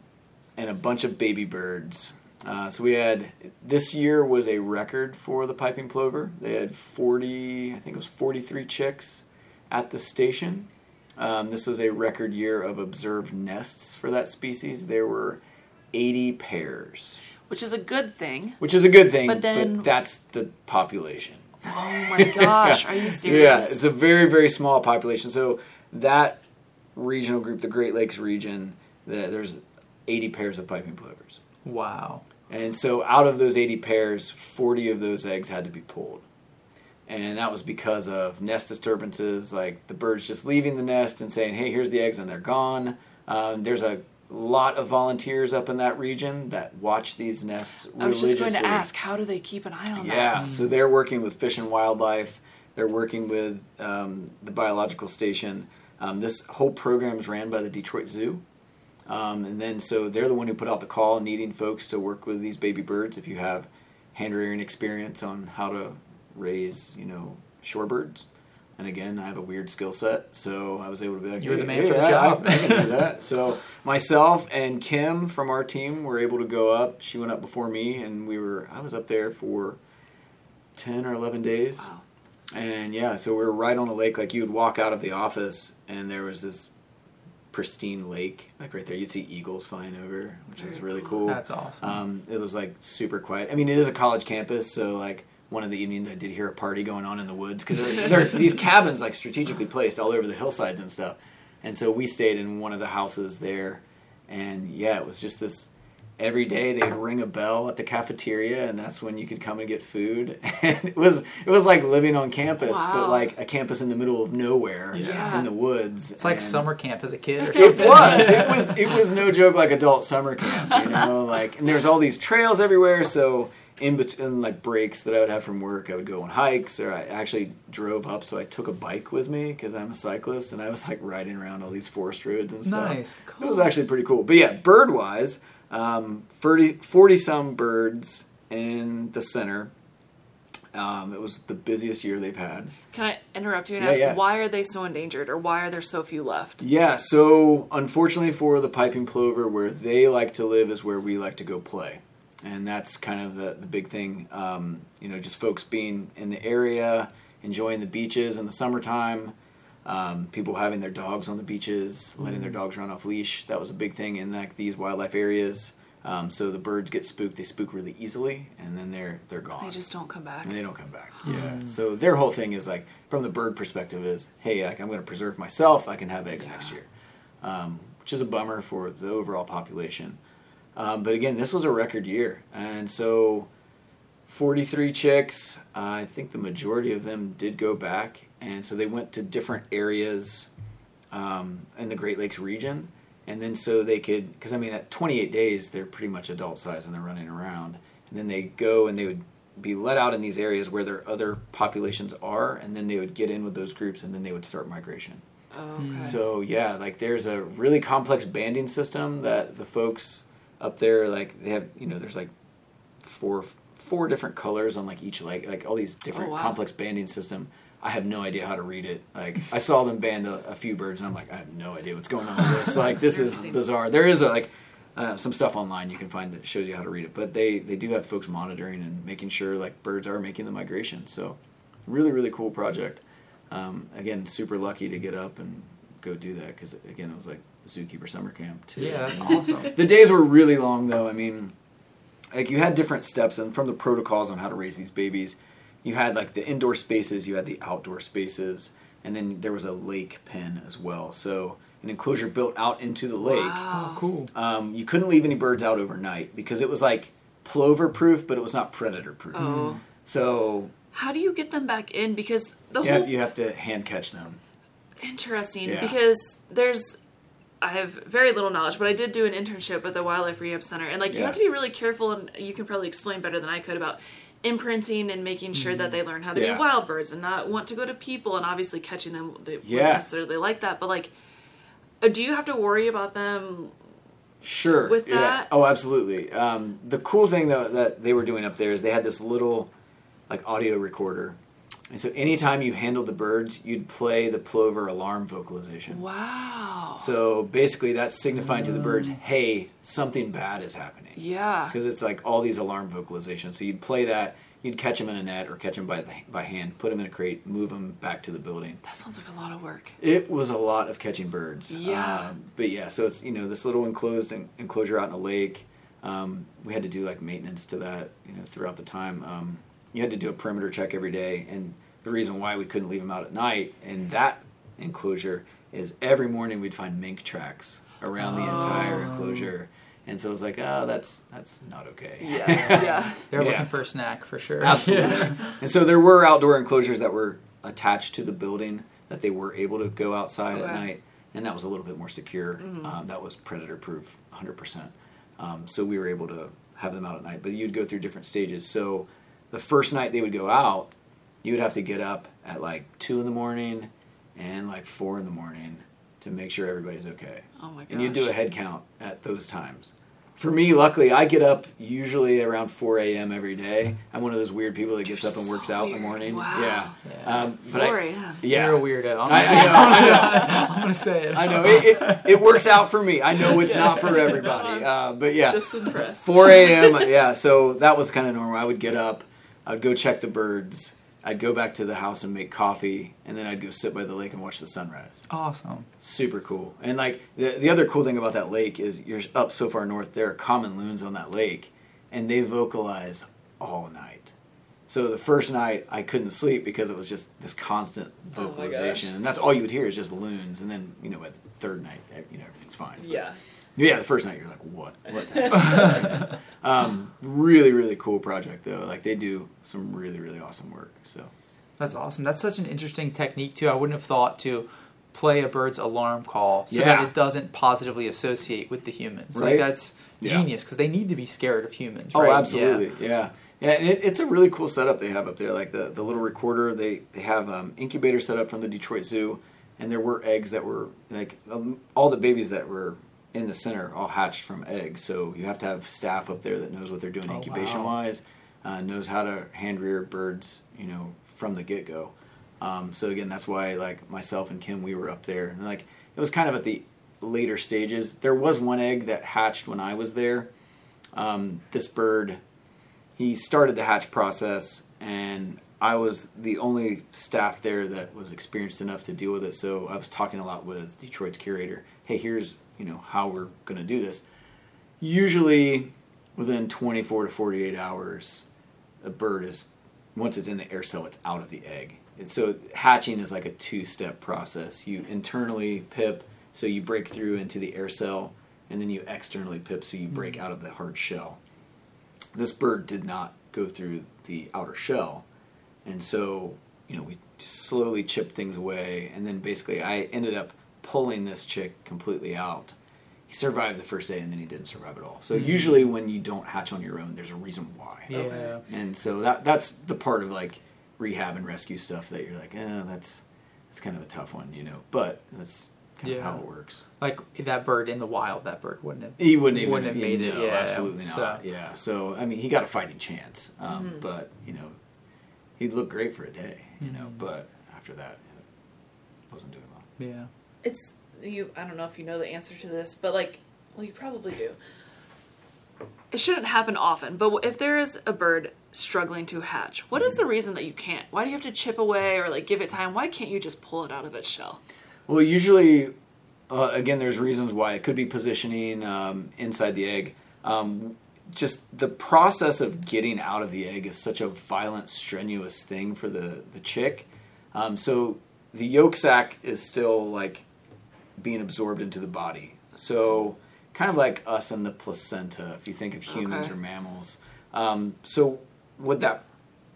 and a bunch of baby birds. Uh, so we had this year was a record for the piping plover. They had forty, I think it was forty-three chicks at the station. Um, this was a record year of observed nests for that species. There were eighty pairs Which is a good thing. which is a good thing. But But, then- that's the population. Oh my gosh, are you serious? Yeah, it's a very very small population. So that regional group, the Great Lakes region, the, there's 80 pairs of piping plovers, Wow. and so out of those 80 pairs, 40 of those eggs had to be pulled. And that was because of nest disturbances, like the birds just leaving the nest and saying, "Hey, here's the eggs," and they're gone. Um, there's a lot of volunteers up in that region that watch these nests I was just going to ask, how do they keep an eye on that? Yeah, so they're working with Fish and Wildlife. They're working with um, the biological station. Um, this whole program is ran by the Detroit Zoo. Um, and then, so they're the one who put out the call, needing folks to work with these baby birds. If you have hand rearing experience on how to raise, you know, shorebirds. And again, I have a weird skill set, so I was able to be like, You're the "Hey, man hey, for the job." I, I can do that. So myself and Kim from our team were able to go up. She went up before me, and we were. I was up there for ten or eleven days. Wow. And yeah, so we were right on the lake. Like you would walk out of the office, and there was this pristine lake, like right there. You'd see eagles flying over, which was really cool. cool. That's awesome. Um, it was like super quiet. I mean, it is a college campus, so like one of the evenings I did hear a party going on in the woods because there, there are these cabins like strategically placed all over the hillsides and stuff. And so we stayed in one of the houses there, and yeah, it was just this. Every day they'd ring a bell at the cafeteria, and that's when you could come and get food. And it was it was like living on campus, Wow. but like a campus in the middle of nowhere Yeah. in the woods. It's like And- summer camp as a kid or it was. It was. It was no joke. Like adult summer camp, you know. Like, and there's all these trails everywhere. So in between, like breaks that I would have from work, I would go on hikes, or I actually drove up. So I took a bike with me because I'm a cyclist, and I was like riding around all these forest roads and stuff. Nice. Cool. It was actually pretty cool. But yeah, bird wise, um, 40, 40 some birds in the center. Um, it was the busiest year they've had. Can I interrupt you and Yeah, ask yeah. why are they so endangered, or why are there so few left? Yeah, so unfortunately for the piping plover, where they like to live is where we like to go play. And that's kind of the, the big thing. Um, you know, just folks being in the area, enjoying the beaches in the summertime, um, people having their dogs on the beaches, letting their dogs run off leash. That was a big thing in like these wildlife areas. Um, so the birds get spooked; they spook really easily, and then they're they're gone. They just don't come back. And they don't come back. Yeah. So their whole thing is like, from the bird perspective, is hey, like I'm going to preserve myself. I can have eggs next year, um, which is a bummer for the overall population. Um, but again, this was a record year, and so 43 chicks. Uh, I think the majority of them did go back, and so they went to different areas um, in the Great Lakes region, and then so they could, because I mean, at 28 days, they're pretty much adult size and they're running around, and then they go and they would be let out in these areas where their other populations are, and then they would get in with those groups, and then they would start migration. Oh, okay. So yeah, like there's a really complex banding system that the folks up there like they have. You know, there's like four four different colors on like each leg, like all these different Oh, wow. complex banding system. I have no idea how to read it. Like I saw them band a, a few birds, and I'm like, I have no idea what's going on with this. Like this is bizarre. There is a, like uh, some stuff online you can find that shows you how to read it, but they they do have folks monitoring and making sure like birds are making the migration. So really really cool project. Um, again, super lucky to get up and go do that because again it was like zookeeper summer camp too. Yeah, that's awesome. the days were really long though. I mean, like you had different steps and from the protocols on how to raise these babies. You had like the indoor spaces, you had the outdoor spaces, and then there was a lake pen as well. So an enclosure built out into the lake. Wow. Oh, cool. Um, you couldn't leave any birds out overnight because it was like plover proof, but it was not predator proof. Oh. So How do you get them back in? Because the you whole have, you have to hand catch them. interesting Yeah. because there's I have very little knowledge, but I did do an internship with the Wildlife Rehab Center, and like you have to be really careful, and you can probably explain better than I could about imprinting and making sure that they learn how to Mm-hmm. Yeah. be wild birds and not want to go to people, and obviously catching them they wouldn't necessarily like that, but like. uh, Do you have to worry about them? Sure. with yeah. that? Oh, absolutely. Um, the cool thing though that they were doing up there is they had this little like audio recorder, and so anytime you handled the birds, you'd play the plover alarm vocalization. Wow. So basically, that's signifying to the birds, "Hey, something bad is happening." Yeah. Because it's like all these alarm vocalizations. So you'd play that. You'd catch them in a net or catch them by the, by hand, put them in a crate, move them back to the building. That sounds like a lot of work. It was a lot of catching birds. Yeah. Um, but yeah, so it's you know this little enclosed en- enclosure out in a lake. Um, we had to do like maintenance to that you know throughout the time. Um, you had to do a perimeter check every day, and the reason why we couldn't leave them out at night in that enclosure is every morning we'd find mink tracks around the entire enclosure, and so it was like, oh, that's that's not okay. Yes. yeah. They're Yeah. looking for a snack for sure. Absolutely. and so there were outdoor enclosures that were attached to the building that they were able to go outside at night, and that was a little bit more secure. Um, that was predator proof, 100%. Um, so we were able to have them out at night, but you'd go through different stages. So the first night they would go out, you would have to get up at like 2 in the morning and like 4 in the morning to make sure everybody's okay. Oh my gosh. And you'd do a head count at those times. For me, luckily, I get up usually around 4 a.m. every day. I'm one of those weird people that gets You're up and so works out in the morning. Wow. Yeah. Yeah. Um, but I- 4 a.m. yeah. You're a weirdo. I'm, I, I know, I know. I'm gonna say it. I know. It, it, it works out for me. I know it's not for everybody. Uh, but yeah. Just impressed. 4 a.m. Yeah, so that was kind of normal. I would get up, I'd go check the birds, I'd go back to the house and make coffee, and then I'd go sit by the lake and watch the sunrise. Awesome. Super cool. And like the, the other cool thing about that lake is you're up so far north, there are common loons on that lake, and they vocalize all night. So the first night I couldn't sleep because it was just this constant Oh vocalization, gosh. and that's all you would hear is just loons. And then you know by the third night, eh, you know everything's fine. Yeah. Yeah, the first night you're like, what? What? The um, really, really cool project though. Like they do some really, really awesome work. So That's awesome. That's such an interesting technique too. I wouldn't have thought to play a bird's alarm call so Yeah. that it doesn't positively associate with the humans. Right. Like that's genius because they need to be scared of humans. Oh, right? absolutely, yeah. Yeah, and it, it's a really cool setup they have up there. Like the, the little recorder, they they have um, incubator set up from the Detroit Zoo, and there were eggs that were like um, all the babies that were in the center all hatched from eggs. So you have to have staff up there that knows what they're doing Oh, incubation wow. wise, uh, knows how to hand rear birds, you know, from the get go. Um, so again, that's why like myself and Kim, we were up there, and like it was kind of at the later stages. There was one egg that hatched when I was there. Um, this bird, he started the hatch process, and I was the only staff there that was experienced enough to deal with it. So I was talking a lot with Detroit's curator. Hey, here's you know how we're going to do this. Usually, within 24 to 48 hours, a bird is once it's in the air cell, it's out of the egg. And so hatching is like a two-step process. You internally pip, so you break through into the air cell, and then you externally pip, so you mm-hmm. break out of the hard shell. This bird did not go through the outer shell, and so you know we slowly chipped things away, and then basically I ended up pulling this chick completely out. He survived the first day, and then he didn't survive at all. So usually, when you don't hatch on your own, there's a reason why. Yeah. And so that that's the part of like rehab and rescue stuff that you're like, eh, that's that's kind of a tough one, you know. But that's kind of how it works. Like that bird in the wild, that bird wouldn't have. He wouldn't even Wouldn't have made it, no, yeah, absolutely not. so- Yeah. So I mean, he got a fighting chance, um, but you know, he'd look great for a day, you know. Mhm. But after that, it wasn't doing well. Yeah. It's you. I don't know if you know the answer to this, but like, well, you probably do. It shouldn't happen often, but if there is a bird struggling to hatch, what is the reason that you can't? Why do you have to chip away or like give it time? Why can't you just pull it out of its shell? Well, usually, uh, again, there's reasons why it could be positioning um, inside the egg. Um, just the process of getting out of the egg is such a violent, strenuous thing for the the chick. Um, so the yolk sac is still like being absorbed into the body. So kind of like us and the placenta, if you think of humans Okay. or mammals. Um, so with that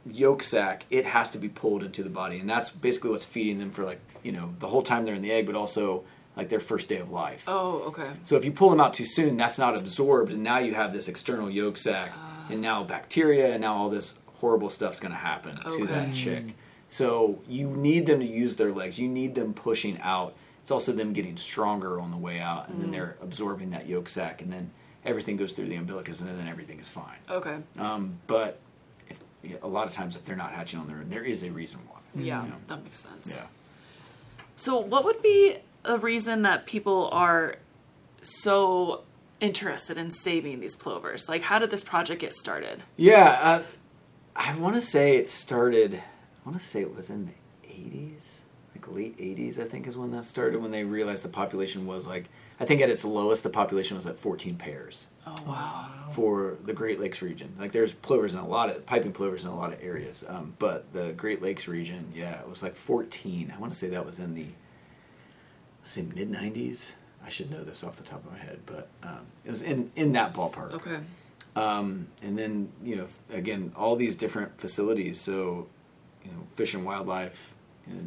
yolk sac, it has to be pulled into the body, and that's basically what's feeding them for like you know the whole time they're in the egg, but also like their first day of life. Oh, okay. So if you pull them out too soon, that's not absorbed, and now you have this external yolk sac, and now bacteria, and now all this horrible stuff's going to happen to that chick. So you need them to use their legs. You need them pushing out. It's also them getting stronger on the way out, and then they're absorbing that yolk sac, and then everything goes through the umbilicus, and then everything is fine. Okay. Um, but if, yeah, a lot of times, if they're not hatching on their own, there is a reason why. Yeah, You know? that makes sense. Yeah. So, what would be a reason that people are so interested in saving these plovers? Like, how did this project get started? Yeah, uh, I want to say it started. I want to say it was in the '80s, like late '80s. I think is when that started. When they realized the population was like, I think at its lowest, the population was at 14 pairs Oh wow! for the Great Lakes region. Like there's plovers in a lot of piping plovers in a lot of areas, um, but the Great Lakes region, yeah, it was like 14. I want to say that was in the, I say mid '90s. I should know this off the top of my head, but um, it was in in that ballpark. Okay. Um, and then you know, again, all these different facilities. So, you know, Fish and Wildlife,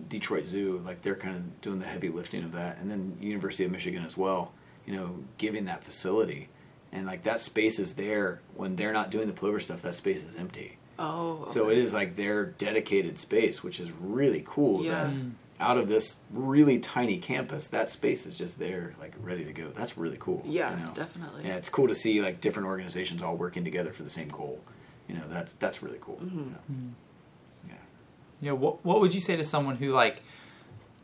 Detroit Zoo, like they're kind of doing the heavy lifting of that, and then University of Michigan as well. You know, giving that facility, and like that space is there when they're not doing the plover stuff. That space is empty. Oh. Okay. So it is like their dedicated space, which is really cool. Yeah. That out of this really tiny campus, that space is just there, like ready to go. That's really cool. Yeah, you know? definitely. Yeah, it's cool to see like different organizations all working together for the same goal. You know, that's that's really cool. Mm-hmm. you know? Yeah. You know, what what would you say to someone who like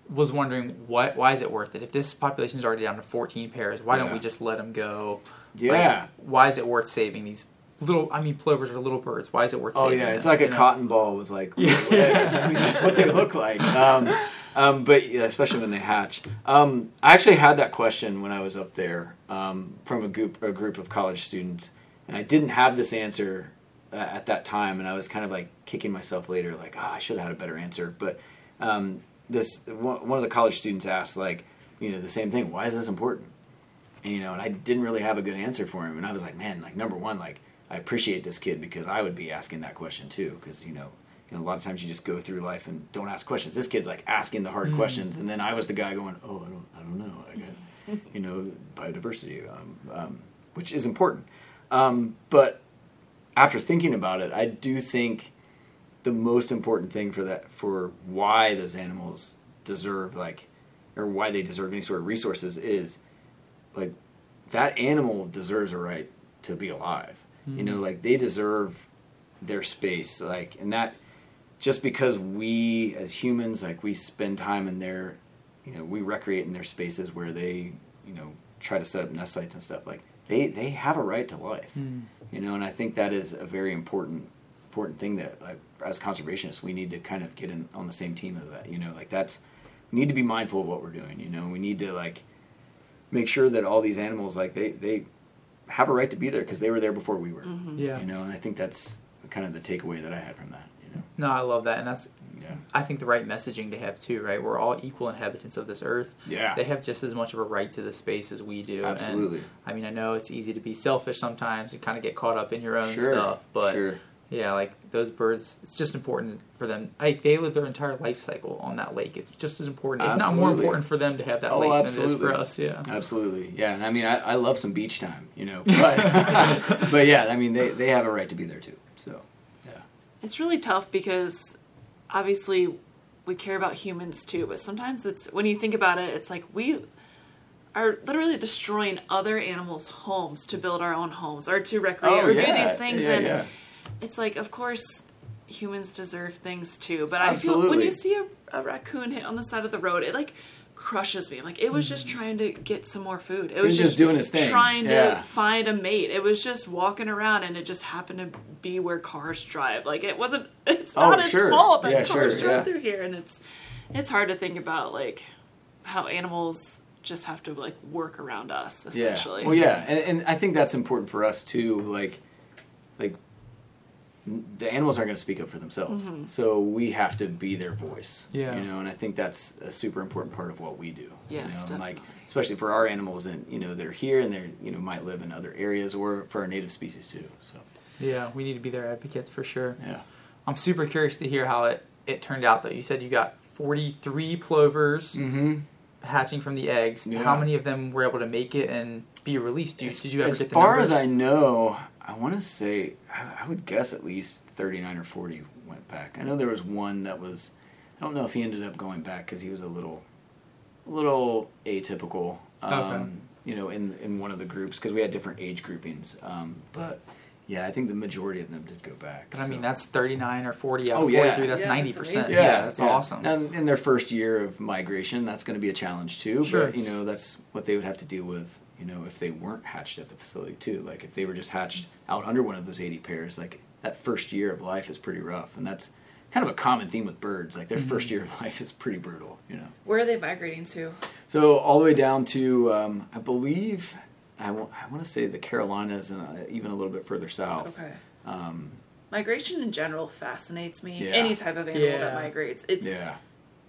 was wondering what why is it worth it if this population is already down to 14 pairs? Why don't we just let them go? Yeah. Like, why is it worth saving these little? I mean, plovers are little birds. Why is it worth? Oh yeah, it's them, like a know? cotton ball with like little legs. I mean, that's what they look like. Um, um, but yeah, especially when they hatch. Um, I actually had that question when I was up there um, from a group a group of college students, and I didn't have this answer at that time, and I was kind of like kicking myself later, like, ah, I should have had a better answer. But um, this one of the college students asked, like, you know, the same thing. Why is this important? And you know, and I didn't really have a good answer for him. And I was like, man, like number one, like I appreciate this kid because I would be asking that question too. Because you know, you know, a lot of times you just go through life and don't ask questions. This kid's like asking the hard questions, and then I was the guy going, oh, I don't, I don't know. I guess you know, biodiversity, um, um, which is important. Um, but after thinking about it, I do think the most important thing for that for why those animals deserve like or why they deserve any sort of resources is like that animal deserves a right to be alive. You hmm. know, like they deserve their space. Like and that just because we as humans like we spend time in their you know, we recreate in their spaces where they, you know, try to set up nest sites and stuff like they they have a right to life. Hmm. You know, and I think that is a very important important thing that like as conservationists we need to kind of get in on the same team of that. You know, like that's we need to be mindful of what we're doing. You know, we need to like make sure that all these animals like they they have a right to be there because they were there before we were. Mm-hmm. Yeah. You know, and I think that's kind of the takeaway that I had from that. You know, No, I love that, and that's yeah, I think the right messaging to have too. Right, we're all equal inhabitants of this earth. yeah, They have just as much of a right to the space as we do. and, absolutely, I mean, I know it's easy to be selfish sometimes and kind of get caught up in your own sure, stuff, but sure, yeah, like those birds, it's just important for them. Like they live their entire life cycle on that lake. It's just as important, if not more important, for them to have that Oh, lake than it is absolutely. for us. Yeah. absolutely, yeah. And I mean, I, I love some beach time, you know, but but yeah, I mean, they they have a right to be there too. So yeah, It's really tough because obviously we care about humans too, but sometimes it's when you think about it, it's like we are literally destroying other animals' homes to build our own homes or to recreate Oh, or do these things yeah, and yeah. it's like of course humans deserve things too, but I feel when you see a, a raccoon hit on the side of the road, it like crushes me. I'm like it was just mm. trying to get some more food. It was was just doing his thing. Trying Yeah. to find a mate. It was just walking around and it just happened to be where cars drive. Like it wasn't it's Oh, not its sure. fault that Yeah, cars sure, drive yeah. through here and it's it's hard to think about like how animals just have to like work around us essentially. Yeah. Well, yeah, and, and I think that's important for us too. Like, like the animals aren't going to speak up for themselves, Mm-hmm. so we have to be their voice. Yeah. You know, and I think that's a super important part of what we do. Yes, you know? and, Like, definitely. especially for our animals, and you know, they're here and they're you know might live in other areas, or for our native species too. So Yeah, we need to be their advocates for sure. yeah. I'm super curious to hear how it, it turned out though. You said you got 43 plovers Mm-hmm. hatching from the eggs. Yeah. How many of them were able to make it and be released? Did you, did you ever as get the far numbers? as I know, I want to say I would guess at least thirty nine or forty went back. I know there was one that was. I don't know if he ended up going back because he was a little, a little atypical. Um, Okay. You know, in in one of the groups because we had different age groupings. Um, but yeah, I think the majority of them did go back. But I mean, so- that's 39 or 40 out Oh, of yeah. 43. That's Yeah, 90%. amazing. Yeah, that's awesome. And in their first year of migration, that's going to be a challenge too. Sure. But you know, that's what they would have to deal with. You know, if they weren't hatched at the facility too. Like if they were just hatched out under one of those eighty pairs, like that first year of life is pretty rough, and that's kind of a common theme with birds. Like their Mm-hmm. first year of life is pretty brutal. You know. Where are they migrating to? So all the way down to, um, I believe, I want to say the Carolinas and uh, even a little bit further south. Okay. Um, Migration in general fascinates me. Yeah. Any type of animal that migrates. It's yeah.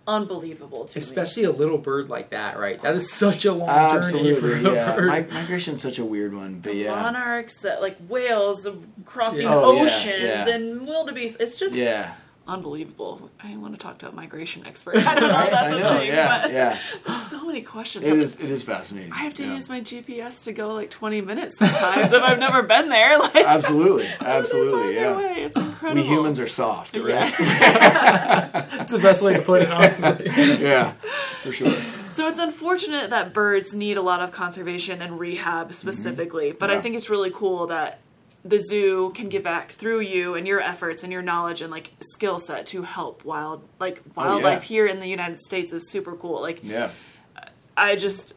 unbelievable to me. Especially a little bird like that, right? That is such a long journey for Absolutely, a yeah. bird. Mi- migration's such a weird one, but the yeah. monarchs that like whales of crossing Yeah. Oh, yeah, oceans yeah. and wildebeest. It's just Yeah, unbelievable. I want to talk to a migration expert. I don't know I, if that's I a know. thing, Yeah, yeah. so many questions. It is. It is fascinating. I have to yeah. use my GPS to go like 20 minutes sometimes if I've never been there. Like Absolutely, how do they absolutely. Yeah. way? It's incredible. We humans are soft, right? Yes. That's the best way to put it, honestly. yeah, for sure. So it's unfortunate that birds need a lot of conservation and rehab specifically, but I Mm-hmm. Yeah. think it's really cool that the zoo can give back through you and your efforts and your knowledge and like skill set to help wild like wildlife Oh, yeah. here in the United States is super cool. Like Yeah, I just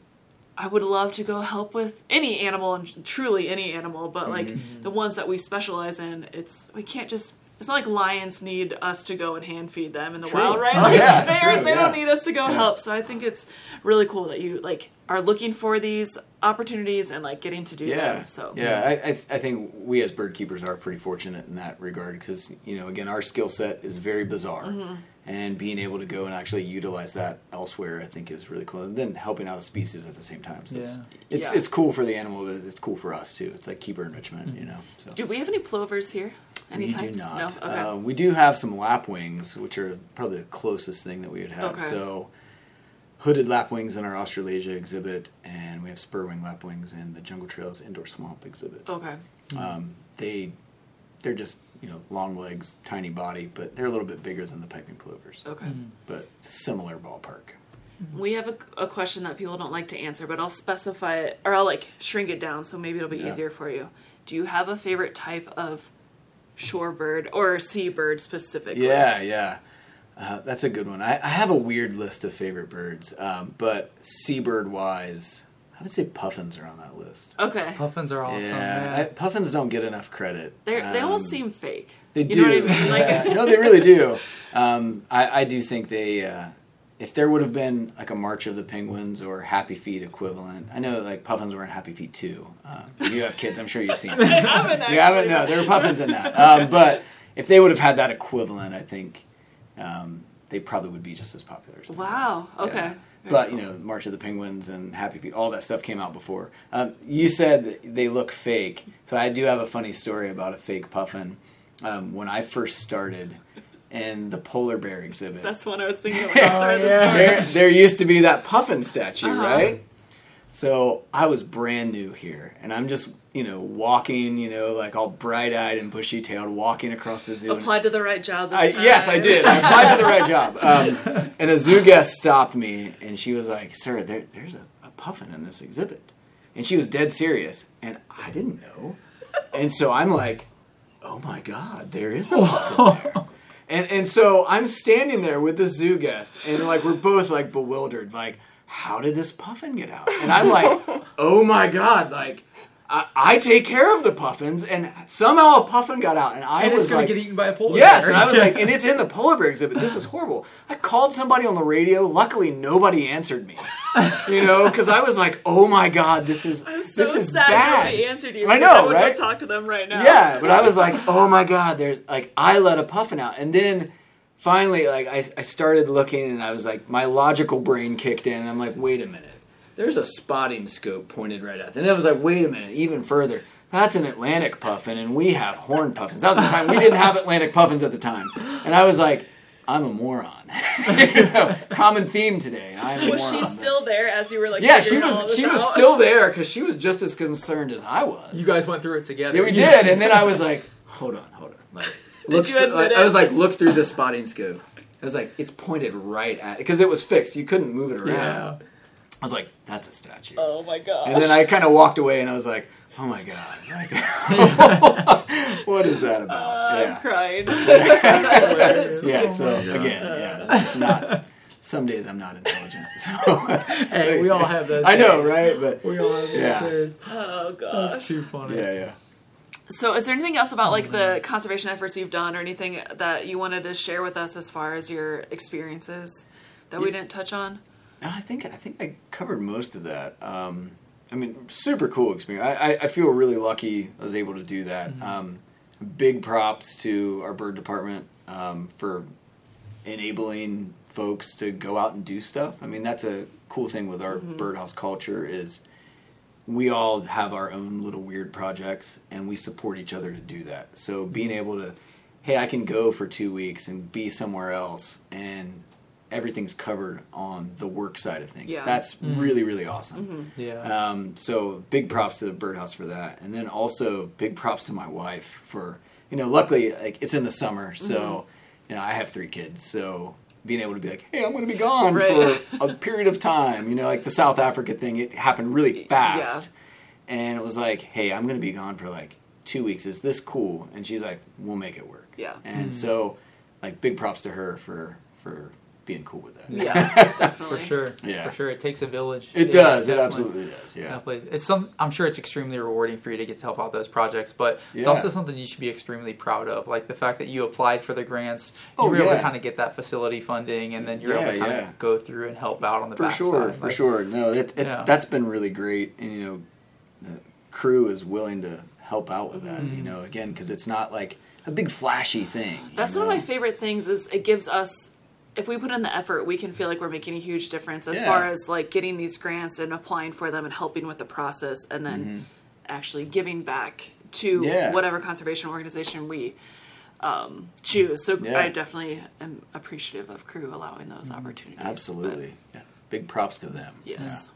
I would love to go help with any animal and truly any animal, but like Mm-hmm. the ones that we specialize in, it's we can't just It's not like lions need us to go and hand feed them in the True. wild, right? Oh, Like, yeah, they, true, they don't need us to go help. So I think it's really cool that you like are looking for these opportunities and like getting to do Yeah, them. So yeah, I, I, I think we as bird keepers are pretty fortunate in that regard because you know again our skill set is very bizarre, Mm-hmm. and being able to go and actually utilize that elsewhere I think is really cool. And then helping out a species at the same time, so it's Yeah. it's, Yeah. it's cool for the animal, but it's cool for us too. It's like keeper enrichment, you know. So. do we have any plovers here? Any we types? do not. No. Okay. Uh, we do have some lapwings, which are probably the closest thing that we would have. Okay. So, hooded lapwings in our Australasia exhibit, and we have spurwing lapwings in the Jungle Trails Indoor Swamp exhibit. okay. Um, they they're just you know long legs, tiny body, but they're a little bit bigger than the piping plovers, Okay. but similar ballpark. We have a, a question that people don't like to answer, but I'll specify it or I'll like shrink it down so maybe it'll be Yeah. easier for you. Do you have a favorite type of shorebird or seabird specifically? Yeah, yeah. Uh, that's a good one. I, I have a weird list of favorite birds, um, but seabird wise, I would say puffins are on that list. Okay. Puffins are awesome. yeah, I, puffins don't get enough credit. They they almost Um, seem fake. They you do. know what I mean? Like no, they really do. Um, I, I do think they. Uh, if there would have been like a March of the Penguins or Happy Feet equivalent, I know like puffins were in Happy Feet too. Uh, if you have kids, I'm sure you've seen. I Them. haven't actually. You haven't? No, there were puffins in that. Um, but if they would have had that equivalent, I think um, they probably would be just as popular. As Wow, penguins. okay. Yeah. Very But cool. you know, March of the Penguins and Happy Feet, all that stuff came out before. Um, you said that they look fake, so I do have a funny story about a fake puffin. Um, when I first started in the polar bear exhibit, That's what I was thinking when I started Oh, yeah. there, there used to be that puffin statue, Uh-huh. right? So I was brand new here, and I'm just, you know, walking, you know, like all bright eyed and bushy tailed, walking across the zoo. and- Applied to the right job this I, time. yes, I did. I applied to the right job. Um, and a zoo guest stopped me, and she was like, "Sir, there, there's a, a puffin in this exhibit," and she was dead serious, and I didn't know. And so I'm like, "Oh my god, there is a puffin there." And and so I'm standing there with the zoo guest, and like we're both like bewildered, like, how did this puffin get out? And I'm like, "Oh my god, like." I, I take care of the puffins, and somehow a puffin got out, and I and was it's gonna like, get eaten by a polar Yes, bear. Yes, and I was like, and it's in the polar bear exhibit. This is horrible. I called somebody on the radio. Luckily, nobody answered me. You know, because I was like, oh my god, this is I'm so this is sad bad. nobody answered you. I know, I would right? Go talk to them right now. Yeah, but I was like, oh my god, there's like I let a puffin out, and then finally, like I, I started looking, and I was like, my logical brain kicked in, and I'm like, wait a minute, there's a spotting scope pointed right at, them. and I was like, wait a minute, even further. That's an Atlantic puffin, and we have horn puffins. That was the time we didn't have Atlantic puffins at the time, and I was like, I'm a moron. you know, common theme today. I'm a Was moron. she still there as you were like? Yeah, she was. this She was still there because she was just as concerned as I was. you guys went through it together. Yeah, we did. And then I was like, hold on, hold on. Like, look you through- admit I was like, look through the spotting scope. I was like, it's pointed right at because it was fixed. You couldn't move it around. Yeah. I was like, that's a statue. Oh my god. And then I kind of walked away and I was like, oh my god, like, what is that about? I'm yeah, crying. yeah. Oh So my God. again, yeah, it's not. Some days I'm not intelligent. So Hey, we all have those. I know, days. right? But We all have those Yeah. days. oh god. That's too funny. yeah, yeah. So, is there anything else about like Mm. the conservation efforts you've done, or anything that you wanted to share with us as far as your experiences that we didn't touch on? I think I think I covered most of that. Um, I mean, super cool experience. I, I, I feel really lucky I was able to do that. Um, big props to our bird department um, for enabling folks to go out and do stuff. I mean, that's a cool thing with our birdhouse culture is we all have our own little weird projects and we support each other to do that. So being able to, hey, I can go for two weeks and be somewhere else and everything's covered on the work side of things. Yeah. That's mm-hmm. really, really awesome. Mm-hmm. Yeah. Um, so big props to the birdhouse for that. And then also big props to my wife for, you know, luckily like it's in the summer. So, mm-hmm. you know, I have three kids. So being able to be like, hey, I'm going to be gone Right. for a period of time, you know, like the South Africa thing, it happened really fast. And it was like, hey, I'm going to be gone for like two weeks. Is this cool? And she's like, we'll make it work. Yeah. And mm. so, like, big props to her for for being cool with that. Yeah, For sure. Yeah. For sure. It takes a village. It Yeah, does. It absolutely does. Yeah. Definitely. It's some I'm sure it's extremely rewarding for you to get to help out those projects, but it's Yeah. also something you should be extremely proud of. Like the fact that you applied for the grants, you Oh, were able to kind of get that facility funding and then you're able to kind yeah. of go through and help out on the For backside. sure. For Like, sure. No, it, it, Yeah. that's been really great, and you know, the crew is willing to help out with that. Mm-hmm. You know, again, because it's not like a big flashy thing. you That's one of my favorite things is it gives us if we put in the effort, we can feel like we're making a huge difference as Yeah. far as like getting these grants and applying for them and helping with the process and then actually giving back to Mm-hmm. Yeah. whatever conservation organization we um, choose. So Yeah. I definitely am appreciative of crew allowing those opportunities. but Absolutely. Yeah. Big props to them. yes.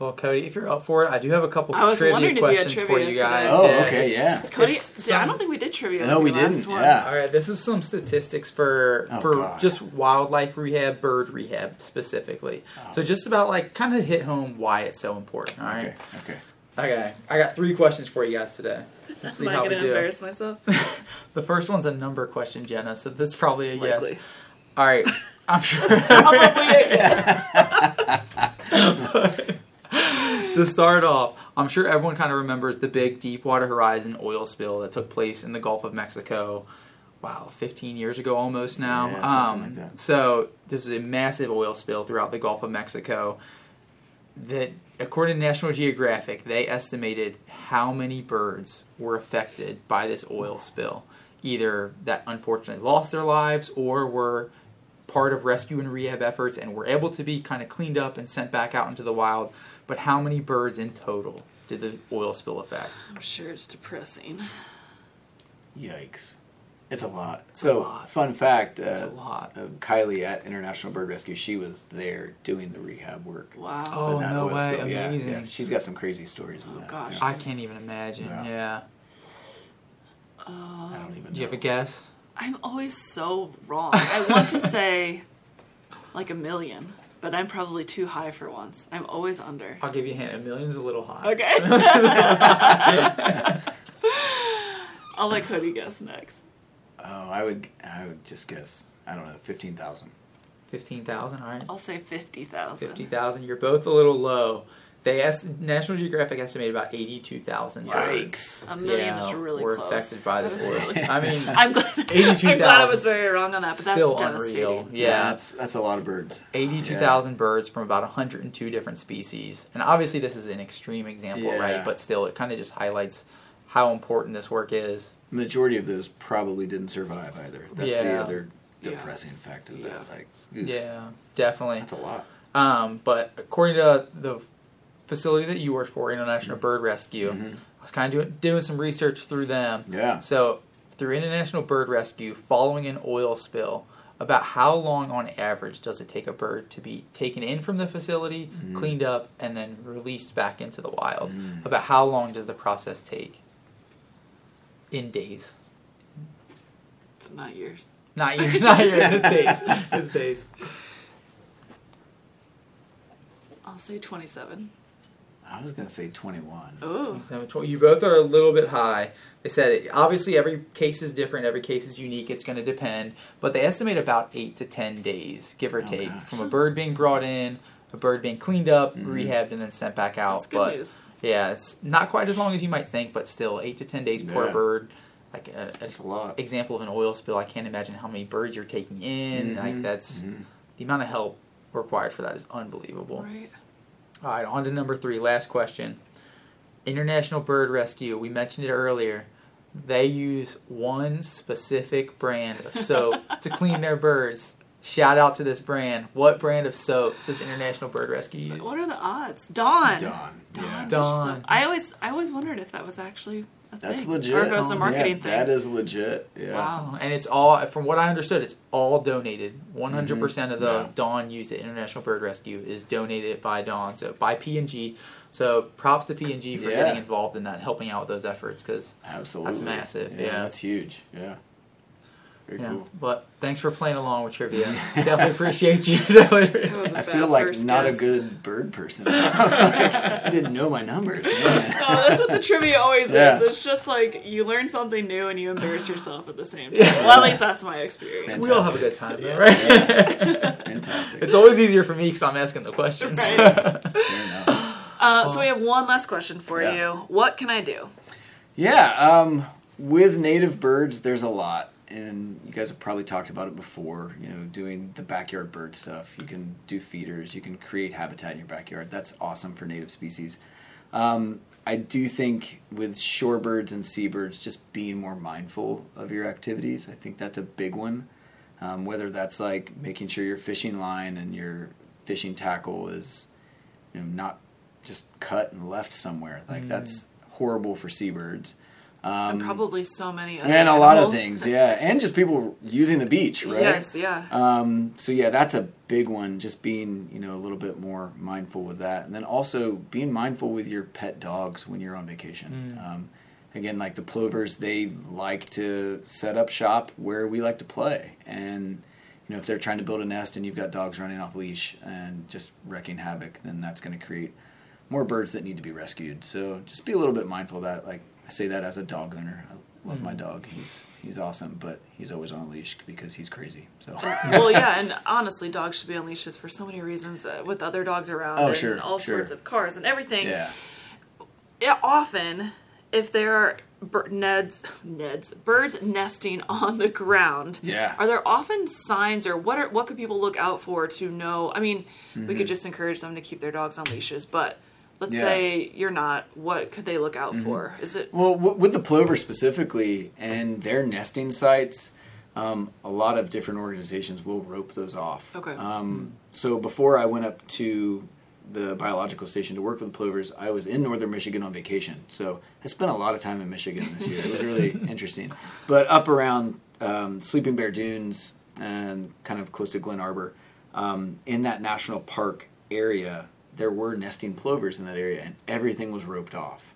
Well, Cody, if you're up for it, I do have a couple I was trivia wondering if you had questions for you for guys. this. Oh, Yeah, okay, it's- yeah. Cody, It's yeah, I some- don't think we did trivia. No, with we you last didn't, one. yeah. All right, this is some statistics for Oh, for God. just wildlife rehab, bird rehab specifically. So oh. just about like kind of hit home why it's so important. All right. Okay. Okay. Okay, I got three questions for you guys today. See Am I how we going to do. embarrass myself? The first one's a number question, Jenna. So that's probably a yes. All right, I'm sure. Probably a yes. To start off, I'm sure everyone kind of remembers the big Deepwater Horizon oil spill that took place in the Gulf of Mexico. Wow, 15 years ago almost now. Yeah, something um, like that. So this was a massive oil spill throughout the Gulf of Mexico. That, according to National Geographic, they estimated how many birds were affected by this oil spill, either that unfortunately lost their lives or were part of rescue and rehab efforts and were able to be kind of cleaned up and sent back out into the wild. But how many birds in total did the oil spill affect? I'm sure it's depressing. Yikes. It's a lot. a so, lot. fun fact uh, That's a lot. uh, Kylie at International Bird Rescue, she was there doing the rehab work. Wow. Oh, that no oil way. spill. Amazing. yeah. She's got some crazy stories Oh, that. gosh. Yeah. I can't even imagine. Yeah. Yeah. I don't even Do you have a guess? I'm always so wrong. I want to say like a million, but I'm probably too high for once. I'm always under. I'll give you a hint. A million's a little high. Okay. I'll let Cody guess next. Oh, I would I would just guess, I don't know, 15,000. 15,000, all right. I'll say 50,000. 50,000. You're both a little low. They est- National Geographic estimated about 82,000 birds. A million yeah, is really were close. affected by this That oil. really- I mean, I'm glad, I'm glad I was very wrong on that, but that's still devastating. unreal. Yeah, Yeah. that's that's a lot of birds. 82,000 birds from about 102 different species. And obviously, this is an extreme example, Yeah. right? But still, it kind of just highlights how important this work is. Majority of those probably didn't survive either. That's the Yeah. other Yeah. depressing fact of Yeah. that. Like, ugh, Yeah, definitely. that's a lot. Um, but according to the facility that you worked for, International Bird Rescue, Mhm. I was kind of doing, doing some research through them. Yeah. So, through International Bird Rescue, following an oil spill, about how long on average does it take a bird to be taken in from the facility, Mm-hmm. cleaned up, and then released back into the wild? Mm. About how long does the process take? In days. It's not years. Not years, not years, it's days. It's days. I'll say 27. I was gonna say 21. Oh. 27, 20. You both are a little bit high. They said it, obviously every case is different, every case is unique. It's going to depend, but they estimate about eight to ten days, give or Oh, take, gosh. from a bird being brought in, a bird being cleaned up, Mhm. rehabbed, and then sent back out. That's good but news. yeah, it's not quite as long as you might think, but still eight to ten days per Yeah. bird. Like a, That's a lot. example of an oil spill, I can't imagine how many birds you're taking in. Like Mhm. that's Mhm. the amount of help required for that is unbelievable. Right. All right, on to number three. Last question. International Bird Rescue. We mentioned it earlier. They use one specific brand of soap to clean their birds. Shout out to this brand. What brand of soap does International Bird Rescue use? What are the odds? Dawn. Dawn. Yeah. Dawn. Dawn. I always, I always wondered if that was actually a That's thing, legit. or if it a Yeah, marketing yeah, thing. That is legit. Yeah. Wow. And it's all, from what I understood, it's all donated. 100% of the Mm-hmm. Yeah. Dawn used at International Bird Rescue is donated by Dawn, so by P&G. So props to P&G for Yeah. getting involved in that, and helping out with those efforts, because Absolutely. that's massive, yeah. That's huge. Yeah. Very Yeah. cool. But thanks for playing along with trivia. Definitely appreciate you. Definitely. That was a I bad feel like first not a good bird person. Like, I didn't know my numbers. Man. Oh, that's what the trivia always Yeah. is. It's just like you learn something new and you embarrass yourself at the same time. Well, at least that's my experience. we all have a good time, though, right? Fantastic. it's always easier for me because I'm asking the questions. Right. Fair enough. Uh, so we have one last question for Yeah. you. What can I do? Yeah, um, with native birds, there's a lot, and you guys have probably talked about it before. You know, doing the backyard bird stuff. You can do feeders. You can create habitat in your backyard. That's awesome for native species. Um, I do think with shorebirds and seabirds, just being more mindful of your activities. I think that's a big one. Um, whether that's like making sure your fishing line and your fishing tackle is, you know, not just cut and left somewhere. Like that's horrible for seabirds. Um, and probably so many other and a lot of things, yeah, and just people using the beach, right? Yes, yeah. Um, so yeah, that's a big one. Just being, you know, a little bit more mindful with that, and then also being mindful with your pet dogs when you're on vacation. Um, again, like the plovers, they like to set up shop where we like to play, and you know, if they're trying to build a nest and you've got dogs running off leash and just wrecking havoc, then that's going to create more birds that need to be rescued. So just be a little bit mindful of that. Like I say that as a dog owner. I love my dog. He's he's awesome, but he's always on a leash because he's crazy. So well, yeah, and honestly, dogs should be on leashes for so many reasons uh, with other dogs around Oh, and sure, all sure. sorts of cars and everything. yeah. Yeah, often, if there are bir- neds, neds, birds nesting on the ground, Yeah. are there often signs or what are what could people look out for to know? I mean, we Mm-hmm. could just encourage them to keep their dogs on leashes, but let's Yeah. Mm-hmm. say you're not. What could they look out for? Is it Well, w- with the plover specifically and their nesting sites, um, a lot of different organizations will rope those off. Okay. Um, so before I went up to the biological station to work with the plovers, I was in northern Michigan on vacation. So I spent a lot of time in Michigan this year. It was really interesting. But up around um, Sleeping Bear Dunes and kind of close to Glen Arbor, um, in that national park area, there were nesting plovers in that area, and everything was roped off.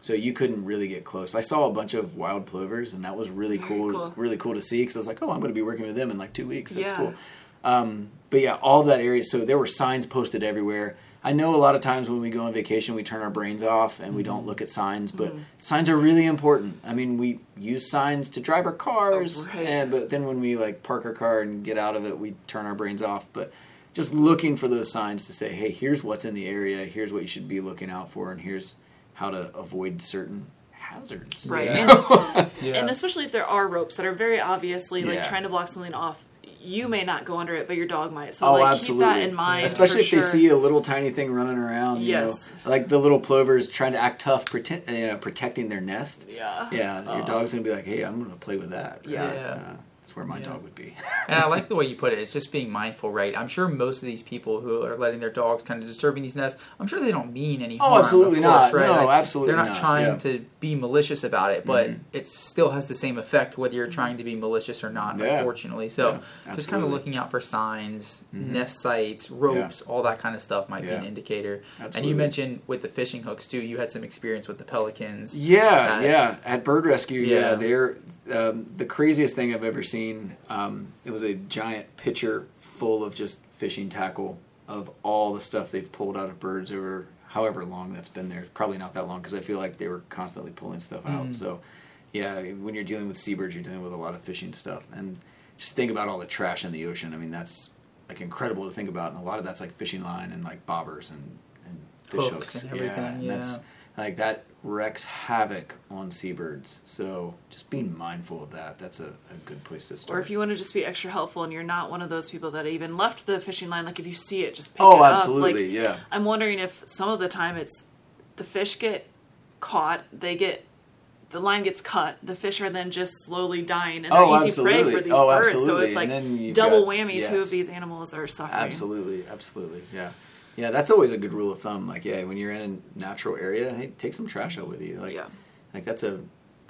So you couldn't really get close. I saw a bunch of wild plovers, and that was really cool, cool. really cool to see. Because I was like, "Oh, I'm going to be working with them in like two weeks. That's Yeah. cool." Um, but yeah, all that area. So there were signs posted everywhere. I know a lot of times when we go on vacation, we turn our brains off and we Mm-hmm. don't look at signs. But signs are really important. I mean, we use signs to drive our cars, Oh, right. and, but then when we like park our car and get out of it, we turn our brains off. But just looking for those signs to say, hey, here's what's in the area, here's what you should be looking out for, and here's how to avoid certain hazards. right? Yeah. And, Yeah. and especially if there are ropes that are very obviously like Yeah. trying to block something off. You may not go under it, but your dog might. So Oh, like absolutely. keep that in mind. Especially for if sure. they see a little tiny thing running around. You Yes. know, like the little plovers trying to act tough, pretend, you know, protecting their nest. Yeah. Yeah, your Oh. dog's gonna be like, "Hey, I'm gonna play with that." right? Yeah. That's where my Yeah. dog would be. And I like the way you put it. It's just being mindful, right? I'm sure most of these people who are letting their dogs kind of disturbing these nests, I'm sure they don't mean any Oh, harm. of absolutely course, not. Right? No, Like, absolutely They're not not. trying Yeah. to be malicious about it, but Mhm. it still has the same effect whether you're trying to be malicious or not. Yeah. Unfortunately, so just kind of looking out for signs, Mhm. nest sites, ropes, all that kind of stuff might be an indicator. And you mentioned with the fishing hooks too. You had some experience with the pelicans. Yeah, yeah. At Bird Rescue, yeah, Yeah. they're um, the craziest thing I've ever seen. Um, it was a giant pitcher full of just fishing tackle of all the stuff they've pulled out of birds over however long that's been there. Probably not that long because I feel like they were constantly pulling stuff out. Mm. So, yeah, when you're dealing with seabirds, you're dealing with a lot of fishing stuff. And just think about all the trash in the ocean. I mean, that's like incredible to think about. And a lot of that's like fishing line and like bobbers and, and fish Hooks hooks. and everything, and yeah. that's like that wreaks havoc on seabirds. So just being mindful of that. That's a, a good place to start. Or if you want to just be extra helpful and you're not one of those people that even left the fishing line, like if you see it, just pick oh, it up. absolutely, Like, yeah. I'm wondering if some of the time it's the fish get caught, they get the line gets cut, the fish are then just slowly dying, and they're Oh, easy prey for these Oh, birds. So it's like And then you've double got- whammy. Two of these animals are suffering. Absolutely, absolutely, yeah, yeah. That's always a good rule of thumb. Like, yeah, when you're in a natural area, hey, take some trash out with you. Like, Yeah. like that's a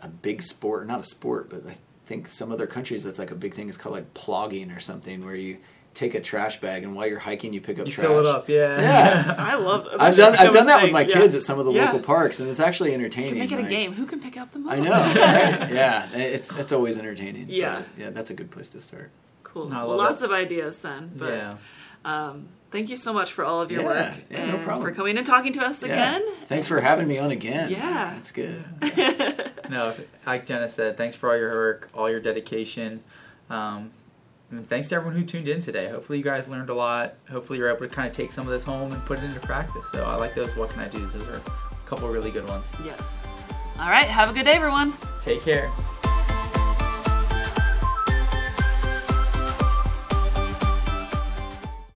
a big sport, not a sport, but I think some other countries that's like a big thing. It's called like plogging or something, where you take a trash bag and while you're hiking you pick up You trash. fill it up, yeah. Yeah. I love. That I've done I've done that with my yeah. kids at some of the Yeah. local parks, and it's actually You entertaining. should make it a game. Who can pick up the most? I know, right? Yeah, it's it's always entertaining. Yeah. yeah, that's a good place to start. Cool. I Well, love lots of ideas then. But yeah. um, thank you so much for all of your Yeah, work yeah, no and problem. for coming and talking to us Yeah. again. Thanks for having me on again. Yeah. that's good. No, like Jenna said, thanks for all your work, all your dedication. Um, and thanks to everyone who tuned in today. Hopefully, you guys learned a lot. Hopefully, you're able to kind of take some of this home and put it into practice. So, I like those. What can I do? Those are a couple really good ones. Yes. All right. Have a good day, everyone. Take care.